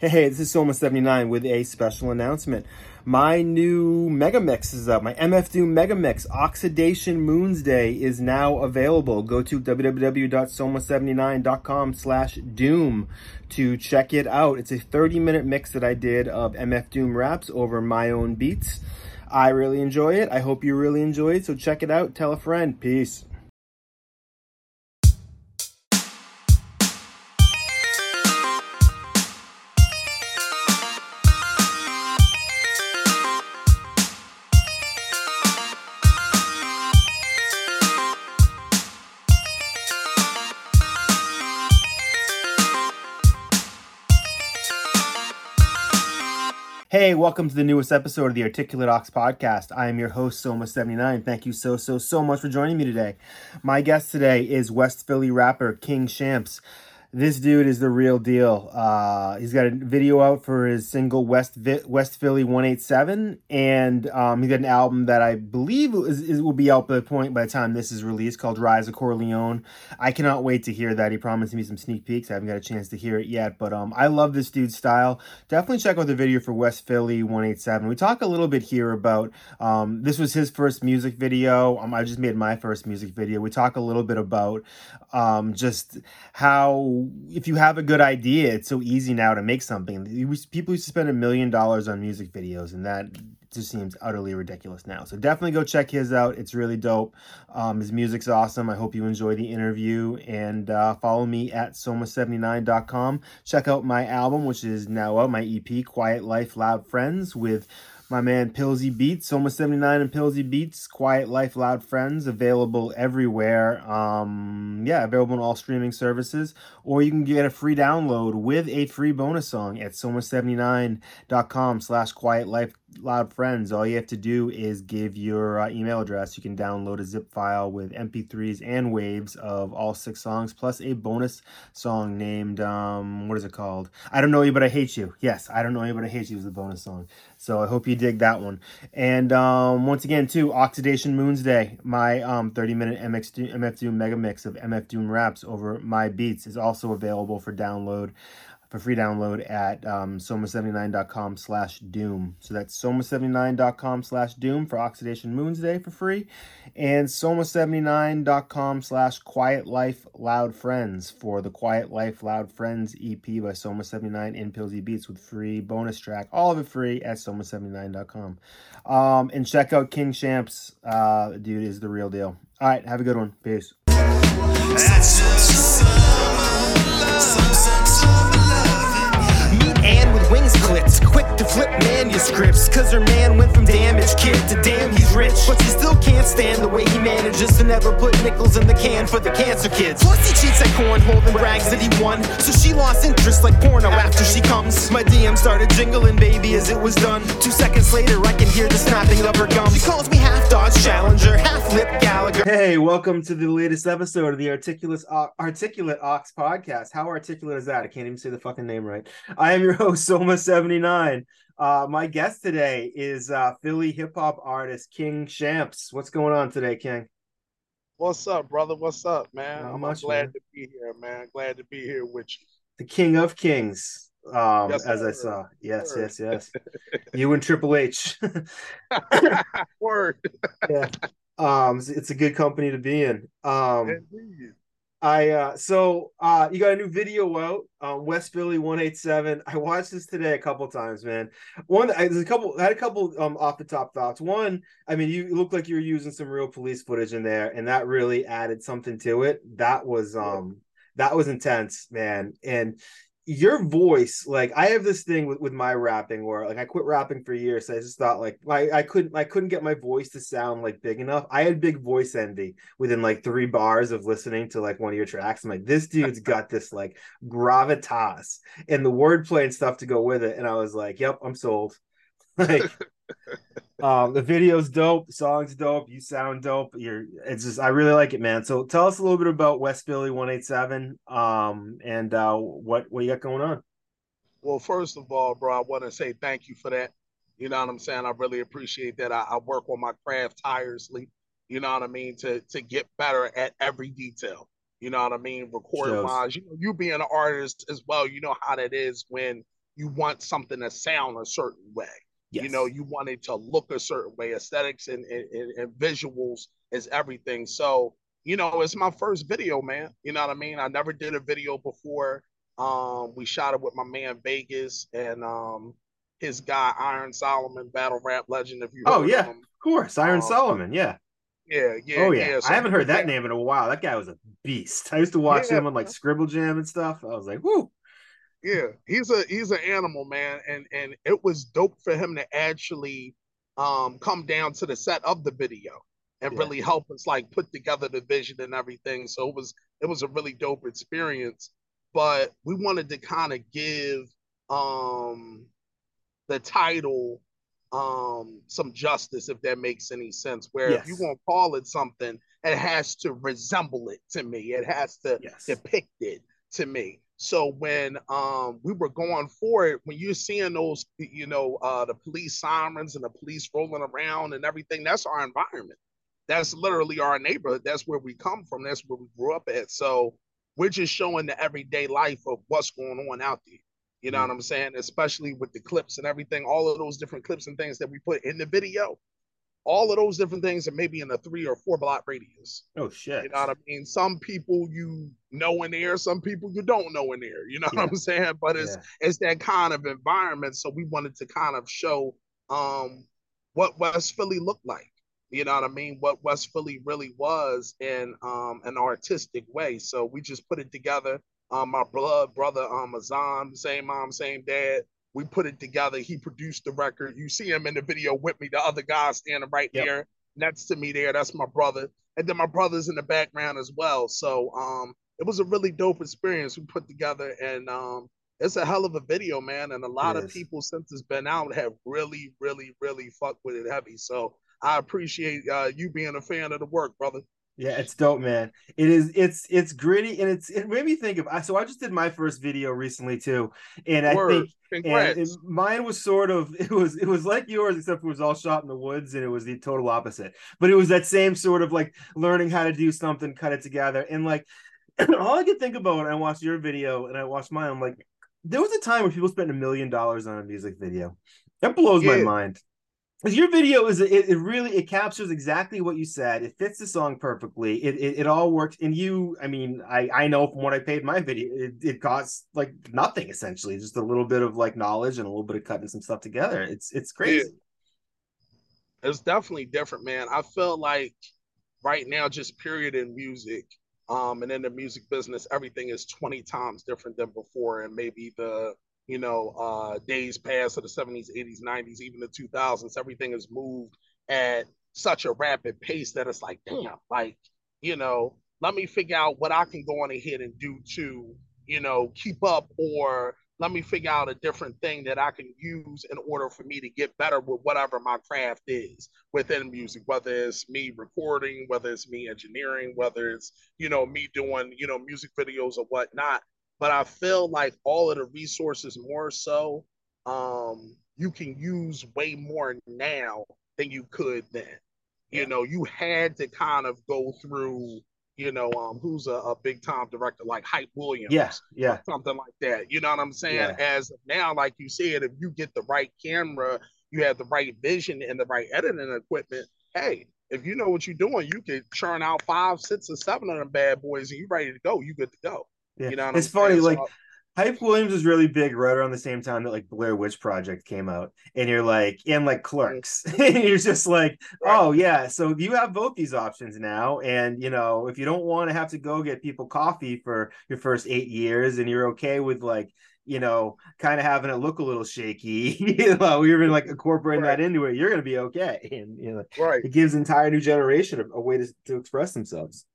Hey, hey, this is Soma79 with a special announcement. My new Mega Mix is up. My MF Doom Mega Mix Oxidation Moons Day is now available. Go to www.soma79.com slash doom to check it out. It's a 30 minute mix that I did of MF Doom raps over my own beats. I really enjoy it. I hope you really enjoy it. So check it out. Tell a friend. Peace. Welcome to the newest episode of the Articulate Ox podcast. I am your host, Soma79. Thank you so, so, so much for joining me today. My guest today is West Philly rapper King Shampz this dude is the real deal. Uh, he's got a video out for his single West Vi- West Philly 187, and um, he's got an album that I believe is, is, will be out by the point by the time this is released called Rise of Corleone. I cannot wait to hear that. He promised me some sneak peeks. I haven't got a chance to hear it yet, but um, I love this dude's style. Definitely check out the video for West Philly 187. We talk a little bit here about um, this was his first music video. Um, I just made my first music video. We talk a little bit about um, just how if you have a good idea, it's so easy now to make something. People used to spend a million dollars on music videos, and that just seems utterly ridiculous now. So definitely go check his out. It's really dope. Um, his music's awesome. I hope you enjoy the interview and uh, follow me at soma79.com. Check out my album, which is now out, my EP, Quiet Life, Loud Friends, with my man Pillsy Beats, Soma 79 and Pillsy Beats, Quiet Life Loud Friends, available everywhere. Um, yeah, available on all streaming services. Or you can get a free download with a free bonus song at soma79.com slash quiet life loud friends. All you have to do is give your uh, email address. You can download a zip file with MP3s and waves of all six songs, plus a bonus song named, um, what is it called? I Don't Know You But I Hate You. Yes, I Don't Know You But I Hate You is the bonus song. So I hope you dig that one. And um, once again, too, Oxidation Moons Day, my um, 30 minute MX MF Doom mega mix of MF Doom raps over my beats is also available for download for free download at um, soma79.com slash doom. So that's soma79.com slash doom for Oxidation Moons Day for free, and soma79.com slash quiet life loud friends for the Quiet Life Loud Friends EP by Soma79 and Pillsy Beats with free bonus track. All of it free at soma79.com. Um, and check out King Shampz. Uh, dude is the real deal. All right, have a good one. Peace. Wings. Quick to flip manuscripts, cause her man went from damaged kid to damn he's rich. But she still can't stand the way he manages to never put nickels in the can for the cancer kids. Plus he cheats at cornhole and brags that he won. So she lost interest like porno after she comes. My DM started jingling, baby, as it was done. Two seconds later, I can hear the snapping of her gums. She calls me half Dodge Challenger, half Lip Gallagher. Hey, welcome to the latest episode of the Articulate, Articulate Ox podcast. How articulate is that? I can't even say the fucking name right. I am your host, Soma 79. Uh, my guest today is uh, Philly hip hop artist King Shampz. What's going on today, King? What's up, brother? What's up, man? Not I'm much, glad man. to be here, man. Glad to be here with you. The King of Kings, um, yes, as I saw. Yes, yes, yes. you and Triple H. Word. yeah. Um, it's a good company to be in. Um, Indeed. I uh so uh you got a new video out um West Philly 187. I watched this today a couple times, man. One I, there's a couple I had a couple um off the top thoughts. One, I mean you look like you were using some real police footage in there and that really added something to it. That was um that was intense, man. And your voice like i have this thing with, with my rapping where like i quit rapping for years so i just thought like I, I couldn't i couldn't get my voice to sound like big enough. I had big voice envy within like three bars of listening to like one of your tracks. I'm like this dude's got this like gravitas and the wordplay and stuff to go with it and i was like yep i'm sold. Like um the video's dope the song's dope you sound dope you're it's just i really like it man. So tell us a little bit about west philly 187 um and uh what what you got going on? Well first of all bro i want to say thank you for that. You know what i'm saying? I really appreciate that. I, I work on my craft tirelessly you know what i mean to to get better at every detail. You know what i mean? Recording wise you know you being an artist as well you know how that is when you want something to sound a certain way. Yes. You know, you want it to look a certain way. Aesthetics and, and, and visuals is everything. So, you know, it's my first video, man. You know what I mean? I never did a video before. Um, we shot it with my man Vegas and um his guy Iron Solomon, battle rap legend. If you oh yeah, of, of course, Iron um, Solomon, yeah. Yeah, yeah. Oh yeah, yeah. So I haven't heard that name in a while. That guy was a beast. I used to watch Yeah, him on like Scribble Jam and stuff. I was like, whoo. Yeah, he's a he's an animal, man, and and it was dope for him to actually um come down to the set of the video and Yeah. really help us like put together the vision and everything. So it was it was a really dope experience. But we wanted to kind of give um the title um some justice if that makes any sense. Where if you want to call it something, it has to resemble it to me. It has to Yes. it to me. So when um we were going for it, when you're seeing those, you know, uh the police sirens and the police rolling around and everything, that's our environment. That's literally our neighborhood. That's where we come from. That's where we grew up at. So we're just showing the everyday life of what's going on out there. You know what I'm saying? Especially with the clips and everything, all of those different clips and things that we put in the video. All of those different things and maybe in a three or four block radius. Oh shit. You know what I mean? Some people you know in there, some people you don't know in there. You know Yeah. what I'm saying? But it's Yeah. it's that kind of environment. So we wanted to kind of show um what West Philly looked like. You know what I mean? What West Philly really was in um an artistic way. So we just put it together. Um my blood brother um Azam, same mom, same dad. We put it together. He produced the record. You see him in the video with me, the other guy standing right Yep. there next to me there. That's my brother and then my brother's in the background as well. So um, it was a really dope experience we put together, and um, it's a hell of a video, man. And a lot of people since it's been out have really, really, really fucked with it heavy. So I appreciate uh, you being a fan of the work, brother. Yeah, it's dope, man. It is. It's it's gritty, and it's it made me think of. I So I just did my first video recently too, and I Word. think and it- mine was sort of it was it was like yours, except it was all shot in the woods, and it was the total opposite. But it was that same sort of like learning how to do something, cut it together, and like all I could think about when I watched your video and I watched mine, I'm like, there was a time where people spent a million dollars on a music video. That blows my mind. Your video is it, it really it captures exactly what you said. It fits the song perfectly. It it, it all works. And you, I mean, I I know from what I paid my video, it, it costs like nothing essentially, just a little bit of like knowledge and a little bit of cutting some stuff together. It's it's crazy. it's definitely different, man. I feel like right now, just period in music, um, and in the music business, everything is 20 times different than before. And maybe the, you know, uh, days past of the 70s, 80s, 90s, even the 2000s, everything has moved at such a rapid pace that it's like, damn, like, you know, let me figure out what I can go on ahead and do to, you know, keep up or let me figure out a different thing that I can use in order for me to get better with whatever my craft is within music, whether it's me recording, whether it's me engineering, whether it's, you know, me doing, you know, music videos or whatnot. But I feel like all of the resources more so, um, you can use way more now than you could then. You Yeah. know, you had to kind of go through, you know, um, who's a, a big time director like Hype Williams Yeah, yeah, something like that. You know what I'm saying? Yeah. As of now, like you said, if you get the right camera, you have the right vision and the right editing equipment. Hey, if you know what you're doing, you could churn out five, six, or seven of them bad boys, and you're ready to go. You good to go. Yeah. You know it's funny, saying? like So, Hype Williams was really big right around the same time that like Blair Witch Project came out, and you're like, and like Clerks, mm. and you're just like, oh yeah, so you have both these options now, and you know if you don't want to have to go get people coffee for your first eight years, and you're okay with like you know kind of having it look a little shaky, you know, even like incorporating Right. that into it, you're gonna be okay, and you know right. it gives entire new generation a, a way to to express themselves.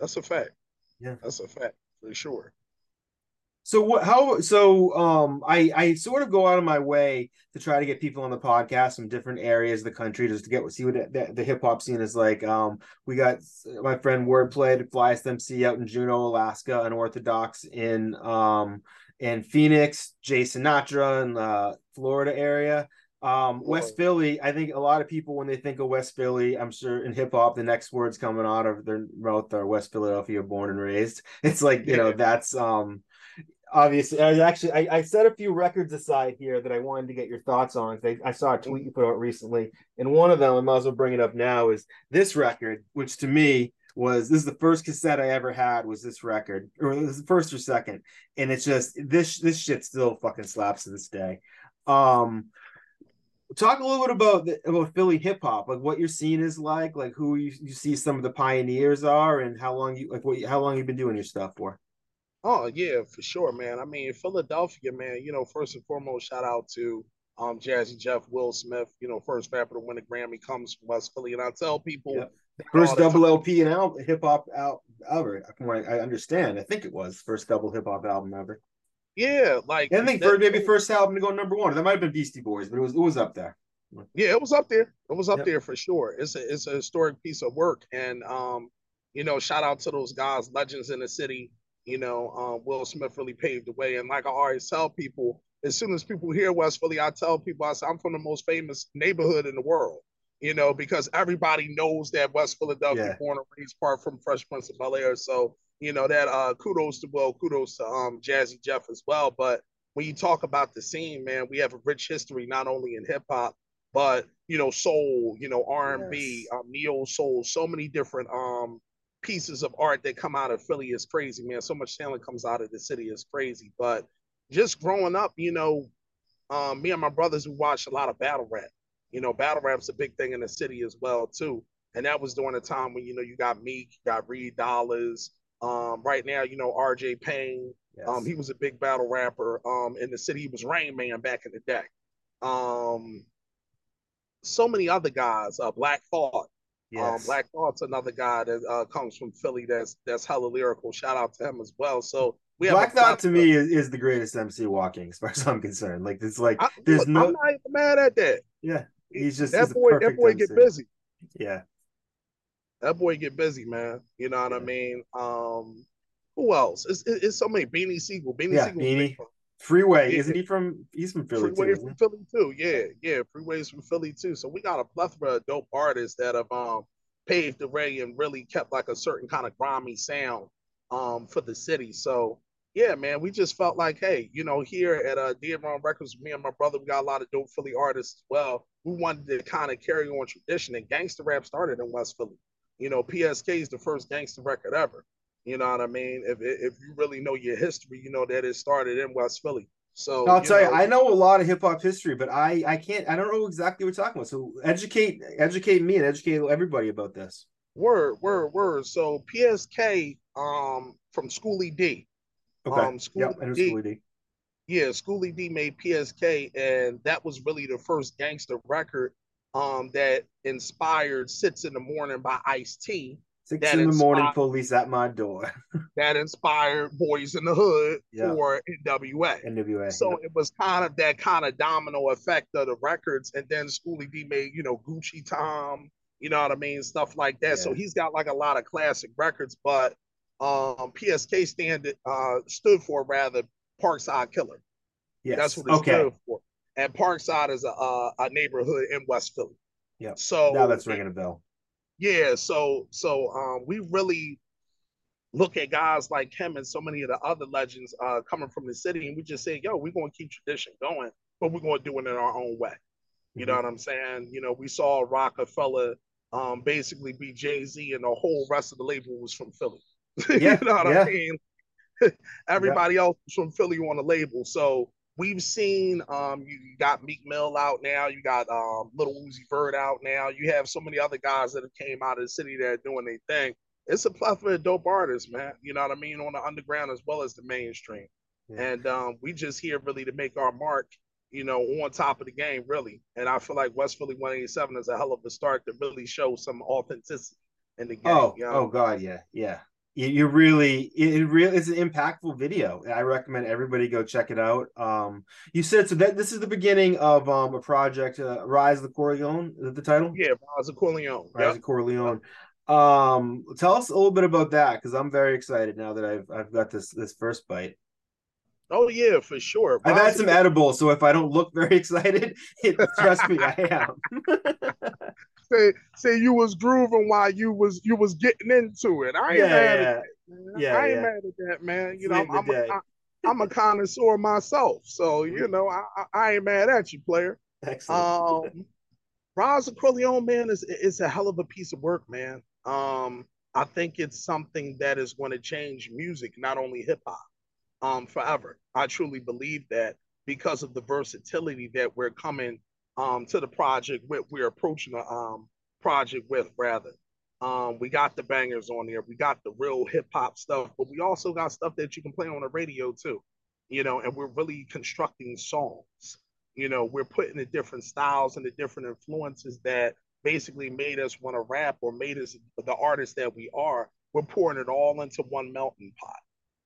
That's a fact. Yeah. That's a fact for sure. So what? How? So um, I I sort of go out of my way to try to get people on the podcast from different areas of the country just to get see what the, the hip hop scene is like. Um, we got my friend Wordplay at Flyest MC out in Juneau, Alaska, Unorthodox in um in Phoenix, Jay Sinatra in the Florida area. Um, West Philly. I think a lot of people when they think of West Philly, I'm sure in hip hop, the next words coming out of their mouth are West Philadelphia, born and raised. It's like you know that's um obviously, I actually I, I set a few records aside here that I wanted to get your thoughts on. I, I saw a tweet you put out recently, and one of them I might as well bring it up now is this record, which to me was this is the first cassette I ever had was this record, or this is the first or second, and it's just this this shit still fucking slaps to this day. Um, talk a little bit about the, about Philly hip hop, like what your scene is like, like who you, you see some of the pioneers are, and how long you like what how long you've been doing your stuff for. Oh yeah, for sure, man. I mean, Philadelphia, man. You know, first and foremost, shout out to um Jazzy Jeff, Will Smith. You know, first rapper to win a Grammy comes from West Philly, and I tell people. Yep. First double time, LP and al- hip hop out ever. What I understand, I think it was first double hip hop album ever. Yeah, like I think first, maybe first album to go number one. That might have been Beastie Boys, but it was it was up there. Yeah, it was up there. It was up yep. there for sure. It's a it's a historic piece of work, and um, you know, shout out to those guys, legends in the city. You know, um, Will Smith really paved the way, and like I always tell people, as soon as people hear West Philly, I tell people I say I'm from the most famous neighborhood in the world. You know, because everybody knows that West Philadelphia, yeah. born and raised, part from Fresh Prince of Bel Air. So you know that uh, kudos to well kudos to um, Jazzy Jeff as well. But when you talk about the scene, man, we have a rich history not only in hip hop but you know soul, you know R and B, um, neo soul, so many different um pieces of art that come out of Philly is crazy, man. So much talent comes out of the city is crazy. But just growing up, you know, um, me and my brothers we watched a lot of battle rap. You know, battle rap's a big thing in the city as well too. And that was during a time when you know you got Meek, you got Reed Dollaz. Um, right now, you know R.J. Payne. Yes. Um, he was a big battle rapper. Um, in the city, he was Rain Man back in the day. Um, so many other guys. Uh, Black Thought. Um, yes. Um, Black Thought's another guy that uh, comes from Philly. That's that's hella lyrical. Shout out to him as well. So we Black Thought to me is, is the greatest MC walking, as far as I'm concerned. Like it's like I, there's look, no. I'm not even mad at that. Yeah, he's just that he's boy. That boy MC. get busy. Yeah, that boy get busy, man. You know what. I mean? Um, who else? It's, it's, so many. Beanie Sigel. Beanie yeah, Sigel. Beanie. Freeway, yeah. isn't he from? He's from Philly Freeway too. from Philly too. Yeah, yeah. Freeway's from Philly too. So we got a plethora of dope artists that have um paved the way and really kept like a certain kind of grimy sound um for the city. So yeah, man, we just felt like, hey, you know, here at uh DMR Records, me and my brother, we got a lot of dope Philly artists as well. We wanted to kind of carry on tradition, and gangster rap started in West Philly. You know, PSK is the first gangster record ever. You know what I mean? If if you really know your history, you know that it started in West Philly. So I'll you tell know, you, I know a lot of hip hop history, but I I can't I don't know exactly what we're talking about. So educate educate me and educate everybody about this. Word, word, word. So PSK um from Schoolie D. Okay. Um Schoolie yep, D. Schoolie D. Yeah, Schoolie D made PSK, and that was really the first gangster record um that inspired Six in the Morning by Ice T Six in the morning, police at my door. that inspired Boys in the Hood yeah. for NWA. NWA. So yeah. it was kind of that kind of domino effect of the records. And then Schoolie D made, you know, Gucci Time, you know what I mean? Stuff like that. Yeah. So he's got like a lot of classic records, but um PSK stand uh stood for rather Parkside Killer. Yes. That's what it okay. stood for. And Parkside is a, a, a neighborhood in West Philly. Yeah. So now that's ringing a bell yeah, so so um, we really look at guys like him and so many of the other legends uh, coming from the city, and we just say, "Yo, we're going to keep tradition going, but we're going to do it in our own way." You mm-hmm. know what I'm saying? You know, we saw Roc-A-Fella um, basically be Jay Z, and the whole rest of the label was from Philly. Yeah, you know what yeah. I mean? Everybody yeah. else was from Philly on the label, so we've seen um, you got Meek Mill out now, you got um, Lil Uzi Vert out now. You have so many other guys that have came out of the city that are doing their thing. It's a plethora of dope artists, man. You know what I mean, on the underground as well as the mainstream. Yeah. And um, we just here really to make our mark, you know, on top of the game, really. And I feel like West Philly 187 is a hell of a start to really show some authenticity in the game. Oh, you know? oh God, yeah, yeah you really it really is an impactful video i recommend everybody go check it out um you said so that this is the beginning of um a project uh, rise of the corleone is that the title yeah rise of corleone rise yep. of corleone um tell us a little bit about that because i'm very excited now that i've i've got this this first bite Oh yeah, for sure. I've had some edibles, so if I don't look very excited, it, trust me, I am. say say you was grooving while you was you was getting into it. I ain't yeah, mad at that. Yeah, I ain't yeah. mad at that, man. You know, I'm, I'm a, I, I'm a connoisseur myself, so you know I, I ain't mad at you, player. Excellent. Um, Roz man, is is a hell of a piece of work, man. Um, I think it's something that is going to change music, not only hip hop, um, forever. I truly believe that because of the versatility that we're coming um to the project with, we're approaching the um project with rather. Um, we got the bangers on there. We got the real hip hop stuff, but we also got stuff that you can play on the radio too, you know. And we're really constructing songs. You know, we're putting the different styles and the different influences that basically made us want to rap or made us the artists that we are. We're pouring it all into one melting pot.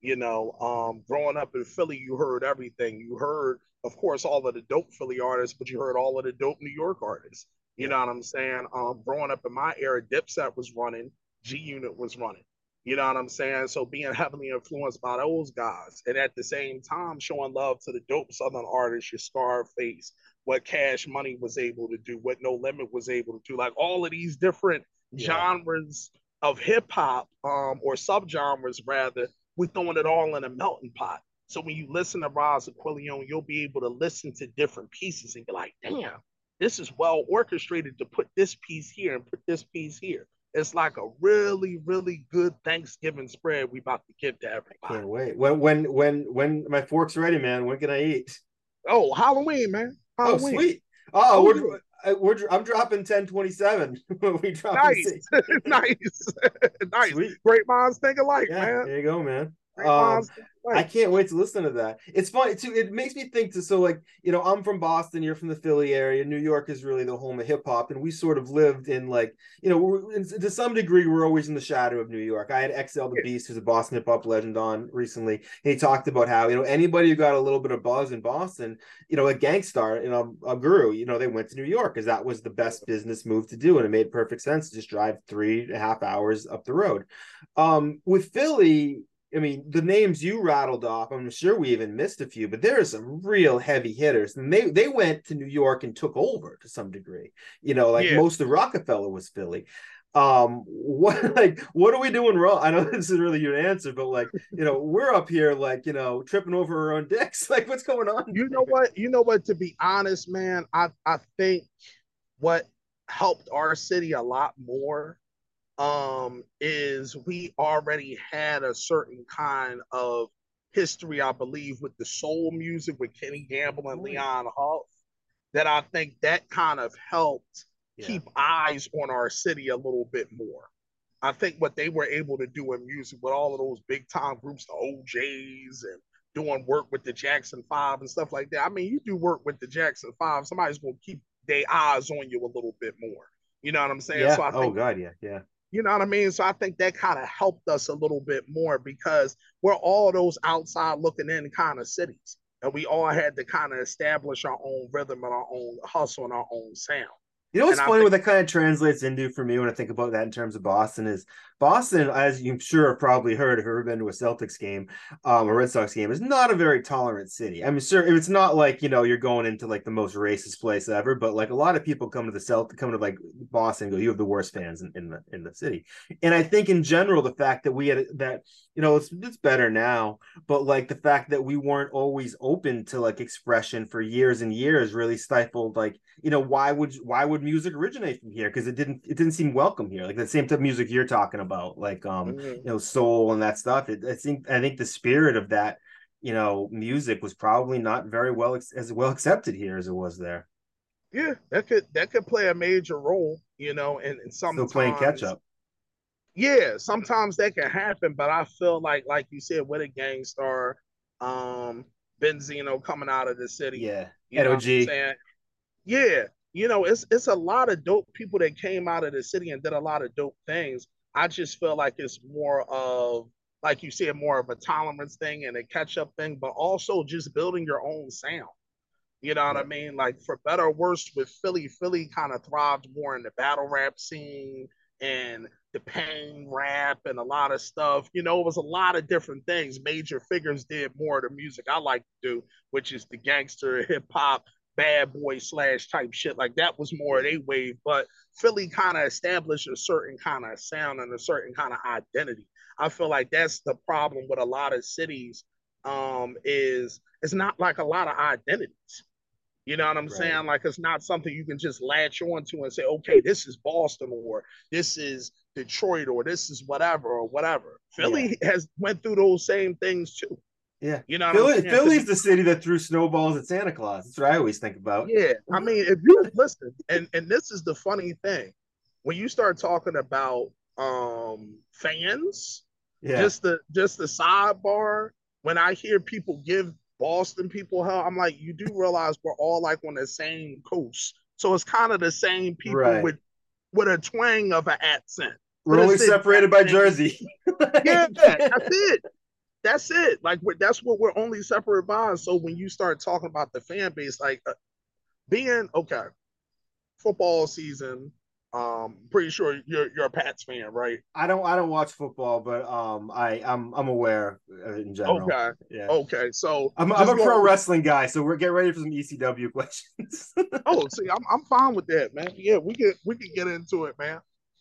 You know, um, growing up in Philly, you heard everything. You heard, of course, all of the dope Philly artists, but you heard all of the dope New York artists. You know what I'm saying? Um, growing up in my era, Dipset was running, G Unit was running. You know what I'm saying? So being heavily influenced by those guys, and at the same time showing love to the dope Southern artists, your Scarface, what Cash Money was able to do, what No Limit was able to do, like all of these different yeah. genres of hip hop, um, or subgenres rather, we're throwing it all in a melting pot. So when you listen to Rise of Corleone, you'll be able to listen to different pieces and be like, damn, this is well orchestrated to put this piece here and put this piece here. It's like a really, really good Thanksgiving spread we about to give to everybody. Can't wait. When when when when my fork's ready, man. When can I eat? Oh, Halloween, man. Oh, Halloween. Oh, sweet. Oh, oh we're, we're I'm dropping 1027. we drop nice, nice, nice. Sweet. Great minds think alike, yeah, man. There you go, man. Um, I can't wait to listen to that. It's funny too. It makes me think to so like you know I'm from Boston. You're from the Philly area. New York is really the home of hip hop, and we sort of lived in like you know to some degree we're always in the shadow of New York. I had XL the Beast, who's a Boston hip hop legend, on recently. And he talked about how you know anybody who got a little bit of buzz in Boston, you know, a Gang Starr, you know, a Guru, you know, they went to New York because that was the best business move to do, and it made perfect sense to just drive three and a half hours up the road. Um, with Philly, I mean, the names you rattled off, I'm sure we even missed a few, but there are some real heavy hitters. And they they went to New York and took over to some degree. You know, like yeah. most of Roc-A-Fella was Philly. Um, what like what are we doing wrong? I know this is really your answer, but like, you know, we're up here like, you know, tripping over our own dicks. Like, what's going on? You know what? You know what, to be honest, man, I I think what helped our city a lot more um, is we already had a certain kind of history, I believe, with the soul music with Kenny Gamble and Leon Huff, that I think that kind of helped yeah. keep eyes on our city a little bit more. I think what they were able to do in music with all of those big time groups, the O'Jays and doing work with the Jackson Five and stuff like that. I mean, you do work with the Jackson Five, somebody's gonna keep their eyes on you a little bit more. You know what I'm saying? Yeah. So I oh, think, oh God, yeah, yeah. You know what I mean? So I think that kind of helped us a little bit more because we're all those outside looking in kind of cities. And we all had to kind of establish our own rhythm and our own hustle and our own sound. You know what's and funny? Think, what that kind of translates into for me when I think about that in terms of Boston is Boston, as you sure have probably heard if you've ever been to a Celtics game, um, a Red Sox game, is not a very tolerant city. I mean, sure it's not like you know you're going into like the most racist place ever, but like a lot of people come to the Celtic, come to like Boston, go, you have the worst fans in, in the in the city. And I think in general, the fact that we had that you know it's it's better now, but like the fact that we weren't always open to like expression for years and years really stifled like you know why would why would music originate from here because it didn't it didn't seem welcome here like the same type of music you're talking about about, like um, mm-hmm. you know, soul and that stuff. It, I think I think the spirit of that, you know, music was probably not very well as well accepted here as it was there. Yeah, that could that could play a major role, you know, and, and sometimes still playing catch up. Yeah, sometimes that can happen, but I feel like, like you said, with a Gang Starr, um, Benzino coming out of the city, yeah, you know yeah, you know, it's it's a lot of dope people that came out of the city and did a lot of dope things. I just feel like it's more of like you said, more of a tolerance thing and a catch up thing, but also just building your own sound. You know what I mean? Like for better or worse, with Philly, Philly kind of thrived more in the battle rap scene and the pain rap and a lot of stuff. You know, it was a lot of different things. Major Figgas did more of the music I like to do, which is the gangster hip hop bad boy slash type shit. Like that was more of a wave, but Philly kind of established a certain kind of sound and a certain kind of identity. I feel like that's the problem with a lot of cities um, is it's not like a lot of identities. You know what I'm right. saying? Like it's not something you can just latch onto and say, okay, this is Boston or this is Detroit or this is whatever or whatever. Philly yeah. has went through those same things too. Yeah, you know, Philly, Philly's the city that threw snowballs at Santa Claus. That's what I always think about. Yeah, I mean, if you listen, and and this is the funny thing, when you start talking about um fans, yeah. just the just the sidebar. When I hear people give Boston people hell, I'm like, you do realize we're all like on the same coast, so it's kind of the same people right. with with a twang of an accent. We're only separated by Jersey. yeah, that's it that's it. Like that's what we're only separate by. So when you start talking about the fan base, like uh, being okay, football season. Um, pretty sure you're you're a Pats fan, right? I don't I don't watch football, but um, I I'm I'm aware in general. Okay, yeah. Okay, so I'm, I'm a pro wrestling guy, so we're get ready for some ECW questions. oh, see, I'm I'm fine with that, man. Yeah, we can we can get into it, man.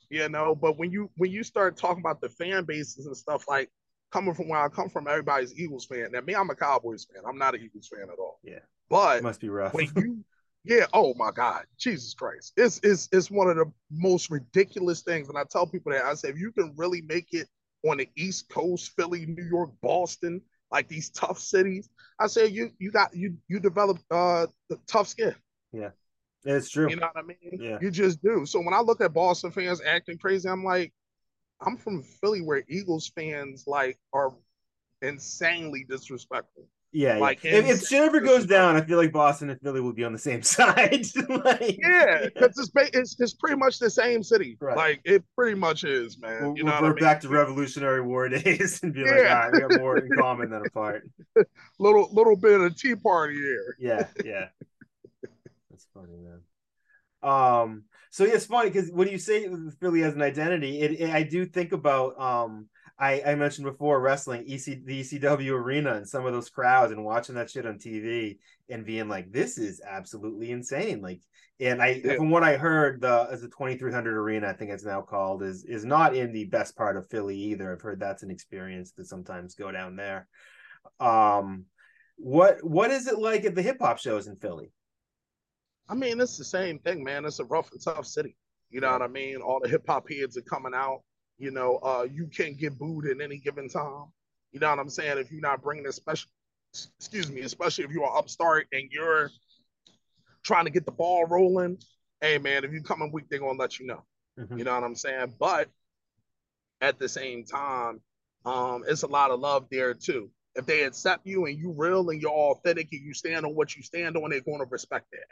You know, but when you when you start talking about the fan bases and stuff like coming from where I come from, everybody's Eagles fan. Now, me, I'm a Cowboys fan. I'm not an Eagles fan at all. Yeah, but it must be rough. when you, yeah, oh my God, Jesus Christ, it's it's it's one of the most ridiculous things. And I tell people that I say, if you can really make it on the East Coast, Philly, New York, Boston, like these tough cities, I say you you got you you develop uh the tough skin. Yeah. It's true. You know what I mean? Yeah. You just do. So when I look at Boston fans acting crazy, I'm like, I'm from Philly where Eagles fans like are insanely disrespectful. Yeah, like yeah. If, if shit ever goes down, I feel like Boston and Philly will be on the same side. like, yeah, because it's, it's it's pretty much the same city. Right. Like it pretty much is, man. We'll, you know we'll I mean? back to Revolutionary War days and be yeah. like, all right, we have more in common than apart. little little bit of tea party here. Yeah, yeah. That's funny, man. Um, so yeah, it's funny because when you say Philly has an identity, it, it, I do think about um I, I mentioned before wrestling EC the ECW arena and some of those crowds and watching that shit on TV and being like, this is absolutely insane. Like, and I yeah. from what I heard, the as the twenty three hundred arena, I think it's now called, is is not in the best part of Philly either. I've heard that's an experience to sometimes go down there. Um, what what is it like at the hip hop shows in Philly? I mean, it's the same thing, man. It's a rough and tough city. You know what I mean? All the hip hop heads are coming out. You know, uh, you can't get booed at any given time. You know what I'm saying? If you're not bringing a special, excuse me, especially if you're an upstart and you're trying to get the ball rolling, hey man, if you come in weak, they're gonna let you know. Mm-hmm. You know what I'm saying? But at the same time, um, it's a lot of love there too. If they accept you and you real and you're authentic and you stand on what you stand on, they're gonna respect that.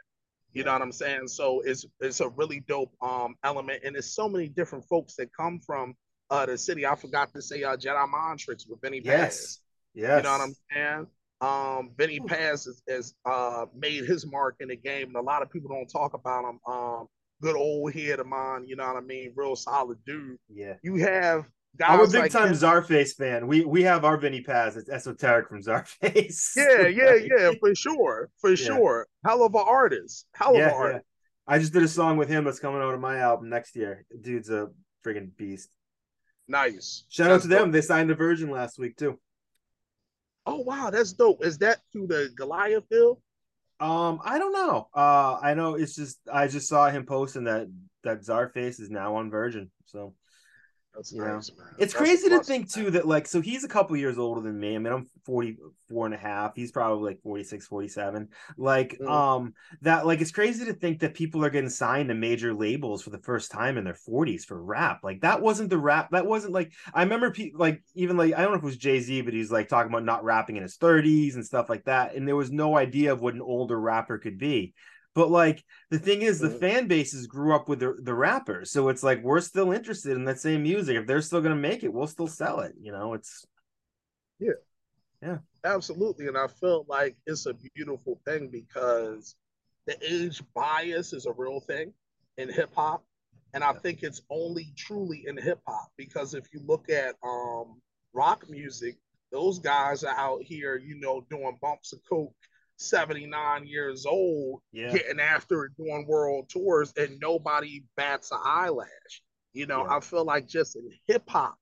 You know what I'm saying? So it's it's a really dope um element, and there's so many different folks that come from uh the city. I forgot to say uh Jedi Mind Tricks with Vinnie yes. Paz. Yes. You know what I'm saying? Um, Vinnie Paz has, has uh made his mark in the game, and a lot of people don't talk about him. Um, good old head of mine, you know what I mean? Real solid dude. Yeah. You have Guys I'm a big like time him. Czarface fan. We we have our Vinnie Paz. It's Esoteric from Czarface. Yeah, yeah, yeah, for sure, for yeah. sure. Hell of an artist. Hell yeah, of an artist. Yeah. I just did a song with him that's coming out of my album next year. Dude's a friggin' beast. Nice. Shout that's out to them. They signed a version last week too. Oh wow, that's dope. Is that through the Goliath deal? Um, I don't know. Uh, I know it's just I just saw him posting that that Czarface is now on Virgin. So that's nice, man. It's That's crazy to think too that like so he's a couple years older than me. I mean, I'm 44 and a half. He's probably like 46, 47. Like mm. um that like it's crazy to think that people are getting signed to major labels for the first time in their 40s for rap. Like that wasn't the rap that wasn't like I remember people like even like I don't know if it was Jay-Z, but he's like talking about not rapping in his 30s and stuff like that. And there was no idea of what an older rapper could be. But like the thing is, the mm-hmm. fan bases grew up with the, the rappers, so it's like we're still interested in that same music. If they're still gonna make it, we'll still sell it. You know, it's yeah, yeah, absolutely. And I feel like it's a beautiful thing because the age bias is a real thing in hip hop, and I think it's only truly in hip hop because if you look at um rock music, those guys are out here, you know, doing bumps of coke 79 years old yeah. getting after it doing world tours and nobody bats an eyelash. You know, yeah. I feel like just in hip hop,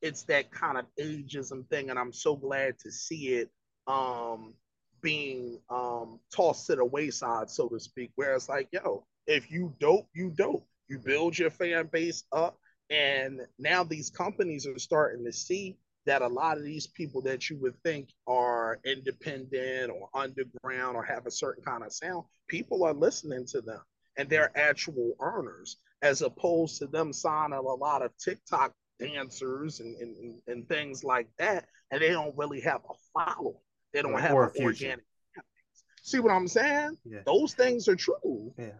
it's that kind of ageism thing, and I'm so glad to see it um being um tossed to the wayside, so to speak. Where it's like, yo, if you dope, you dope. You build your fan base up, and now these companies are starting to see that a lot of these people that you would think are independent or underground or have a certain kind of sound, people are listening to them and they're actual earners, as opposed to them signing a lot of TikTok dancers and, and, and things like that, and they don't really have a following. They don't have an organic. See what I'm saying? Yeah. Those things are true. Yeah.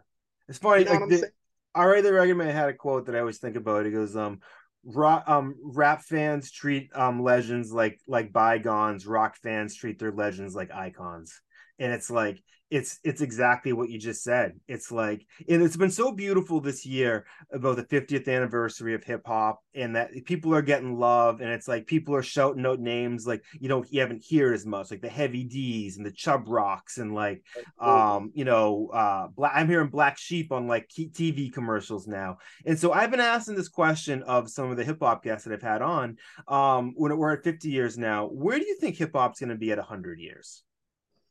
It's funny. You know like the, R.A. the Rugged Man had a quote that I always think about. He goes, um, rock um rap fans treat um legends like like bygones. Rock fans treat their legends like icons. And it's like it's it's exactly what you just said. It's like and it's been so beautiful this year about the 50th anniversary of hip hop and that people are getting love and it's like people are shouting out names like you know you haven't heard as much like the Heavy D's and the Chubb Rocks and like um you know uh black i'm hearing black sheep on like tv commercials now. And so i've been asking this question of some of the hip hop guests that i've had on um when we're at 50 years now where do you think hip hop's going to be at 100 years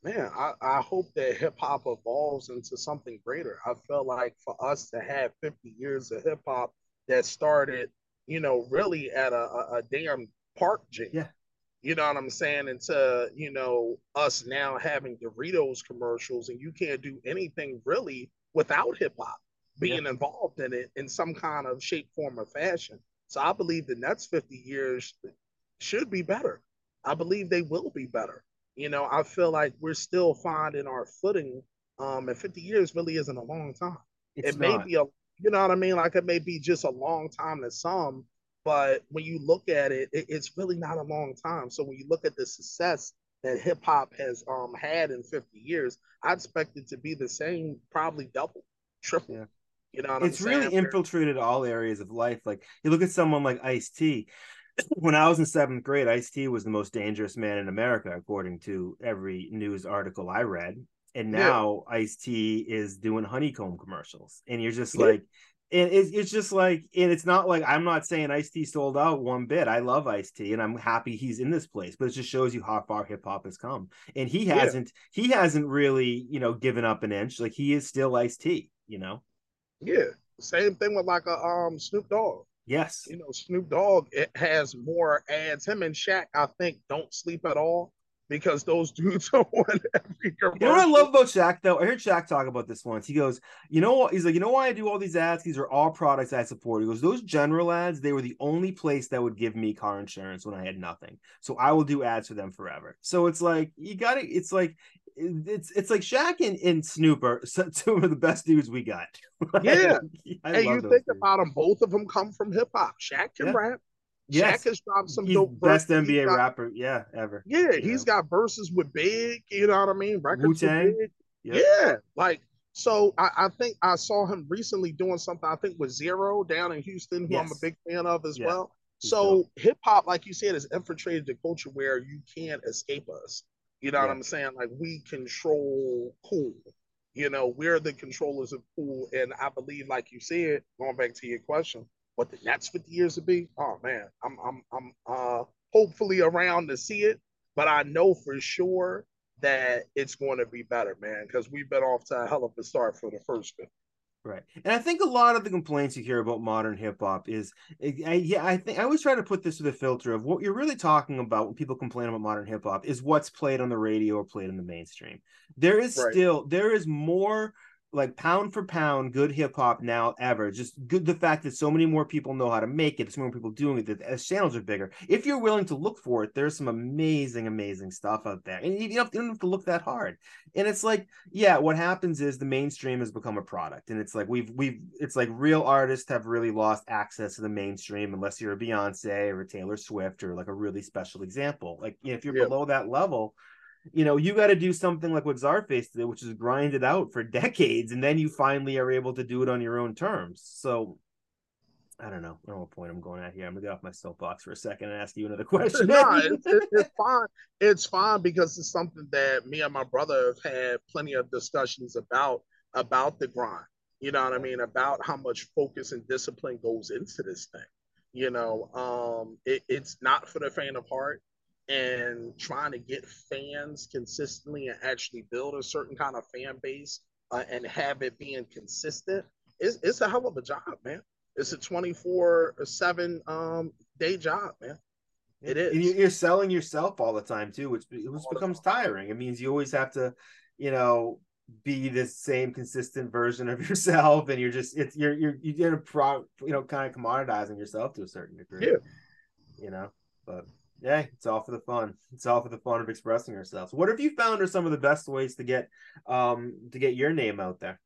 man, I, I hope that hip hop evolves into something greater. I feel like for us to have 50 years of hip hop that started, you know, really at a, a, a damn park jam. Yeah. You know what I'm saying? And to, you know, us now having Doritos commercials and you can't do anything really without hip hop being yeah. involved in it in some kind of shape, form, or fashion. So I believe the next 50 years should be better. I believe they will be better. You know, I feel like we're still finding our footing. Um, and 50 years really isn't a long time. It's it may not. be a, you know what I mean? Like it may be just a long time to some, but when you look at it, it it's really not a long time. So when you look at the success that hip hop has um had in 50 years, I expect it to be the same, probably double, triple. Yeah. You know, it's really infiltrated all areas of life. Like you look at someone like Ice T when I was in seventh grade, Ice T was the most dangerous man in America, according to every news article I read. And now yeah. Ice T is doing honeycomb commercials, and you're just yeah. like, and it's, it's just like, and it's not like I'm not saying Ice T sold out one bit. I love Ice T, and I'm happy he's in this place, but it just shows you how far hip hop has come. And he hasn't, yeah. he hasn't really, you know, given up an inch. Like he is still Ice T, you know. Yeah, same thing with like a um Snoop Dogg. Yes. You know, Snoop Dogg it has more ads. Him and Shaq, I think, don't sleep at all because those dudes are on every commercial. You know what I love about Shaq though? I heard Shaq talk about this once. He goes, you know what? He's like, you know why I do all these ads? These are all products I support. He goes, those general ads, they were the only place that would give me car insurance when I had nothing. So I will do ads for them forever. So it's like you got to. It's like it's it's like Shaq and, and Snoop are two of the best dudes we got. yeah, and you think dudes. about them, both of them come from hip hop. Shaq can yeah. rap. Yes. Shaq has dropped some he's dope best verses. NBA got, rapper, yeah, ever. Yeah, he's got verses with Big. You know what I mean? Records Wu-Tang. with Big. Yep. Yeah, like so. I, I, think I saw him recently doing something. I think with Z-Ro down in Houston, who yes. I'm a big fan of as yeah. well. He's so hip hop, like you said, has infiltrated the culture where you can't escape us. You know yeah. what I'm saying? Like we control cool. You know, we're the controllers of cool. And I believe, like you said, going back to your question, what the next 50 years to be, oh man, I'm I'm I'm uh hopefully around to see it, but I know for sure that it's going to be better, man, because we've been off to a hell of a start for the first 50. Right. And I think a lot of the complaints you hear about modern hip hop is, eh, I, yeah, I think I always try to put this with a filter of what you're really talking about when people complain about modern hip hop is what's played on the radio or played in the mainstream. There is right. still, there is more like pound for pound good hip hop now ever. Just good the fact that so many more people know how to make it, so many people doing it, that as channels are bigger. If you're willing to look for it, there's some amazing, amazing stuff out there. And you don't, you don't have to look that hard. And it's like, yeah, what happens is the mainstream has become a product. And it's like we've we've it's like real artists have really lost access to the mainstream unless you're a Beyonce or a Taylor Swift or like a really special example. Like you know, if you're yeah. below that level, you know, you got to do something like what Czarface did, which is grind it out for decades, and then you finally are able to do it on your own terms. So, I don't know. I don't know what point I'm going at here. I'm gonna get off my soapbox for a second and ask you another question. no, it's, it's fine. It's fine because it's something that me and my brother have had plenty of discussions about about the grind. You know what I mean? About how much focus and discipline goes into this thing. You know, um, it, it's not for the faint of heart and trying to get fans consistently and actually build a certain kind of fan base uh, and have it being consistent, it's, it's a hell of a job, man. It's a 24 7 um, day job, man. It is. You're selling yourself all the time too, which, which becomes tiring. It means you always have to, you know, be the same consistent version of yourself, and you're just it's you're you're you get a pro you know kind of commoditizing yourself to a certain degree. Yeah. You know, but yeah, it's all for the fun. It's all for the fun of expressing ourselves. What have you found are some of the best ways to get um to get your name out there?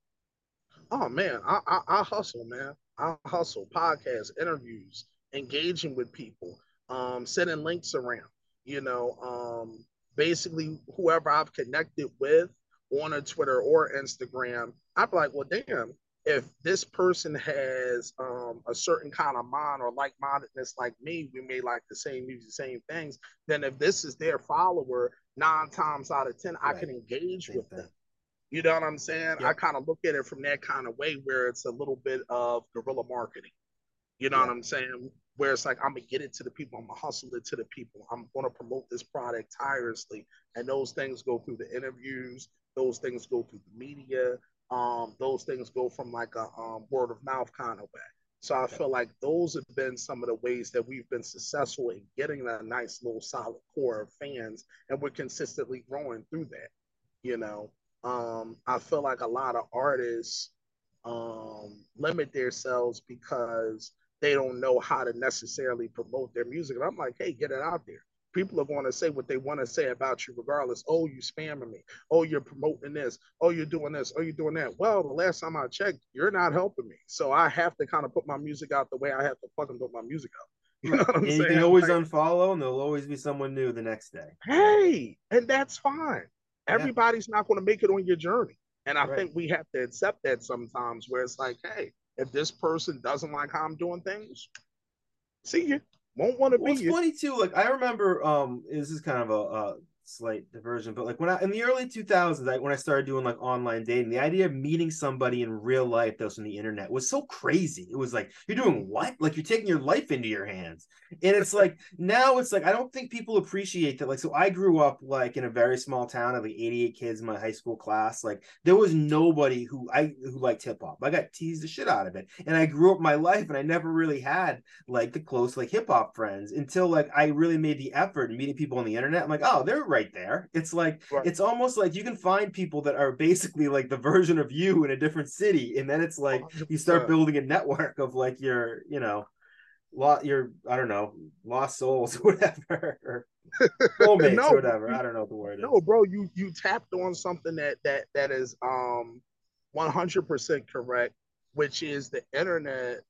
Oh man, I I, I hustle, man. I hustle podcasts, interviews, engaging with people, um, sending links around. You know, um, basically whoever I've connected with on a Twitter or Instagram, I'm like, well, damn, if this person has um, a certain kind of mind or like-mindedness like me, we may like the same music, the same things. Then if this is their follower, nine times out of ten, right. I can engage same with thing. them. You know what I'm saying? Yep. I kind of look at it from that kind of way where it's a little bit of guerrilla marketing. You know yep. what I'm saying? Where it's like I'm gonna get it to the people, I'm gonna hustle it to the people. I'm gonna promote this product tirelessly, and those things go through the interviews, those things go through the media. Um, those things go from like a um, word of mouth kind of way. So I feel like those have been some of the ways that we've been successful in getting a nice little solid core of fans, and we're consistently growing through that. You know, um, I feel like a lot of artists um, limit themselves because they don't know how to necessarily promote their music. And I'm like, hey, get it out there people are going to say what they want to say about you regardless. Oh, you spamming me. Oh, you're promoting this. Oh, you're doing this. Oh, you're doing that. Well, the last time I checked, you're not helping me. So I have to kind of put my music out the way I have to fucking put my music out. You know what I'm you can always like, unfollow, and there'll always be someone new the next day. Hey, and that's fine. Everybody's yeah. not going to make it on your journey. And I right. think we have to accept that sometimes where it's like, hey, if this person doesn't like how I'm doing things, see you won't want to well, be. It's funny too. Like I remember, um, this is kind of a, a slight diversion, but like when I in the early 2000s, I, when I started doing like online dating, the idea of meeting somebody in real life that was on the internet was so crazy. It was like you're doing what? Like you're taking your life into your hands, and it's like now it's like I don't think people appreciate that. Like so, I grew up like in a very small town of like 88 kids in my high school class. Like there was nobody who I who liked hip hop. I got teased the shit out of it, and I grew up my life, and I never really had like the close like hip hop friends until like I really made the effort and meeting people on the internet. I'm like, oh, they're right there. It's like right. it's almost like you can find people that are basically like the version of you in a different city, and then it's like 100%. you start building a network of like your, you know, lot your I don't know, lost souls, whatever, or soulmates, no, whatever. I don't know the word. No, is. bro, you you tapped on something that that that is um 100% correct, which is the internet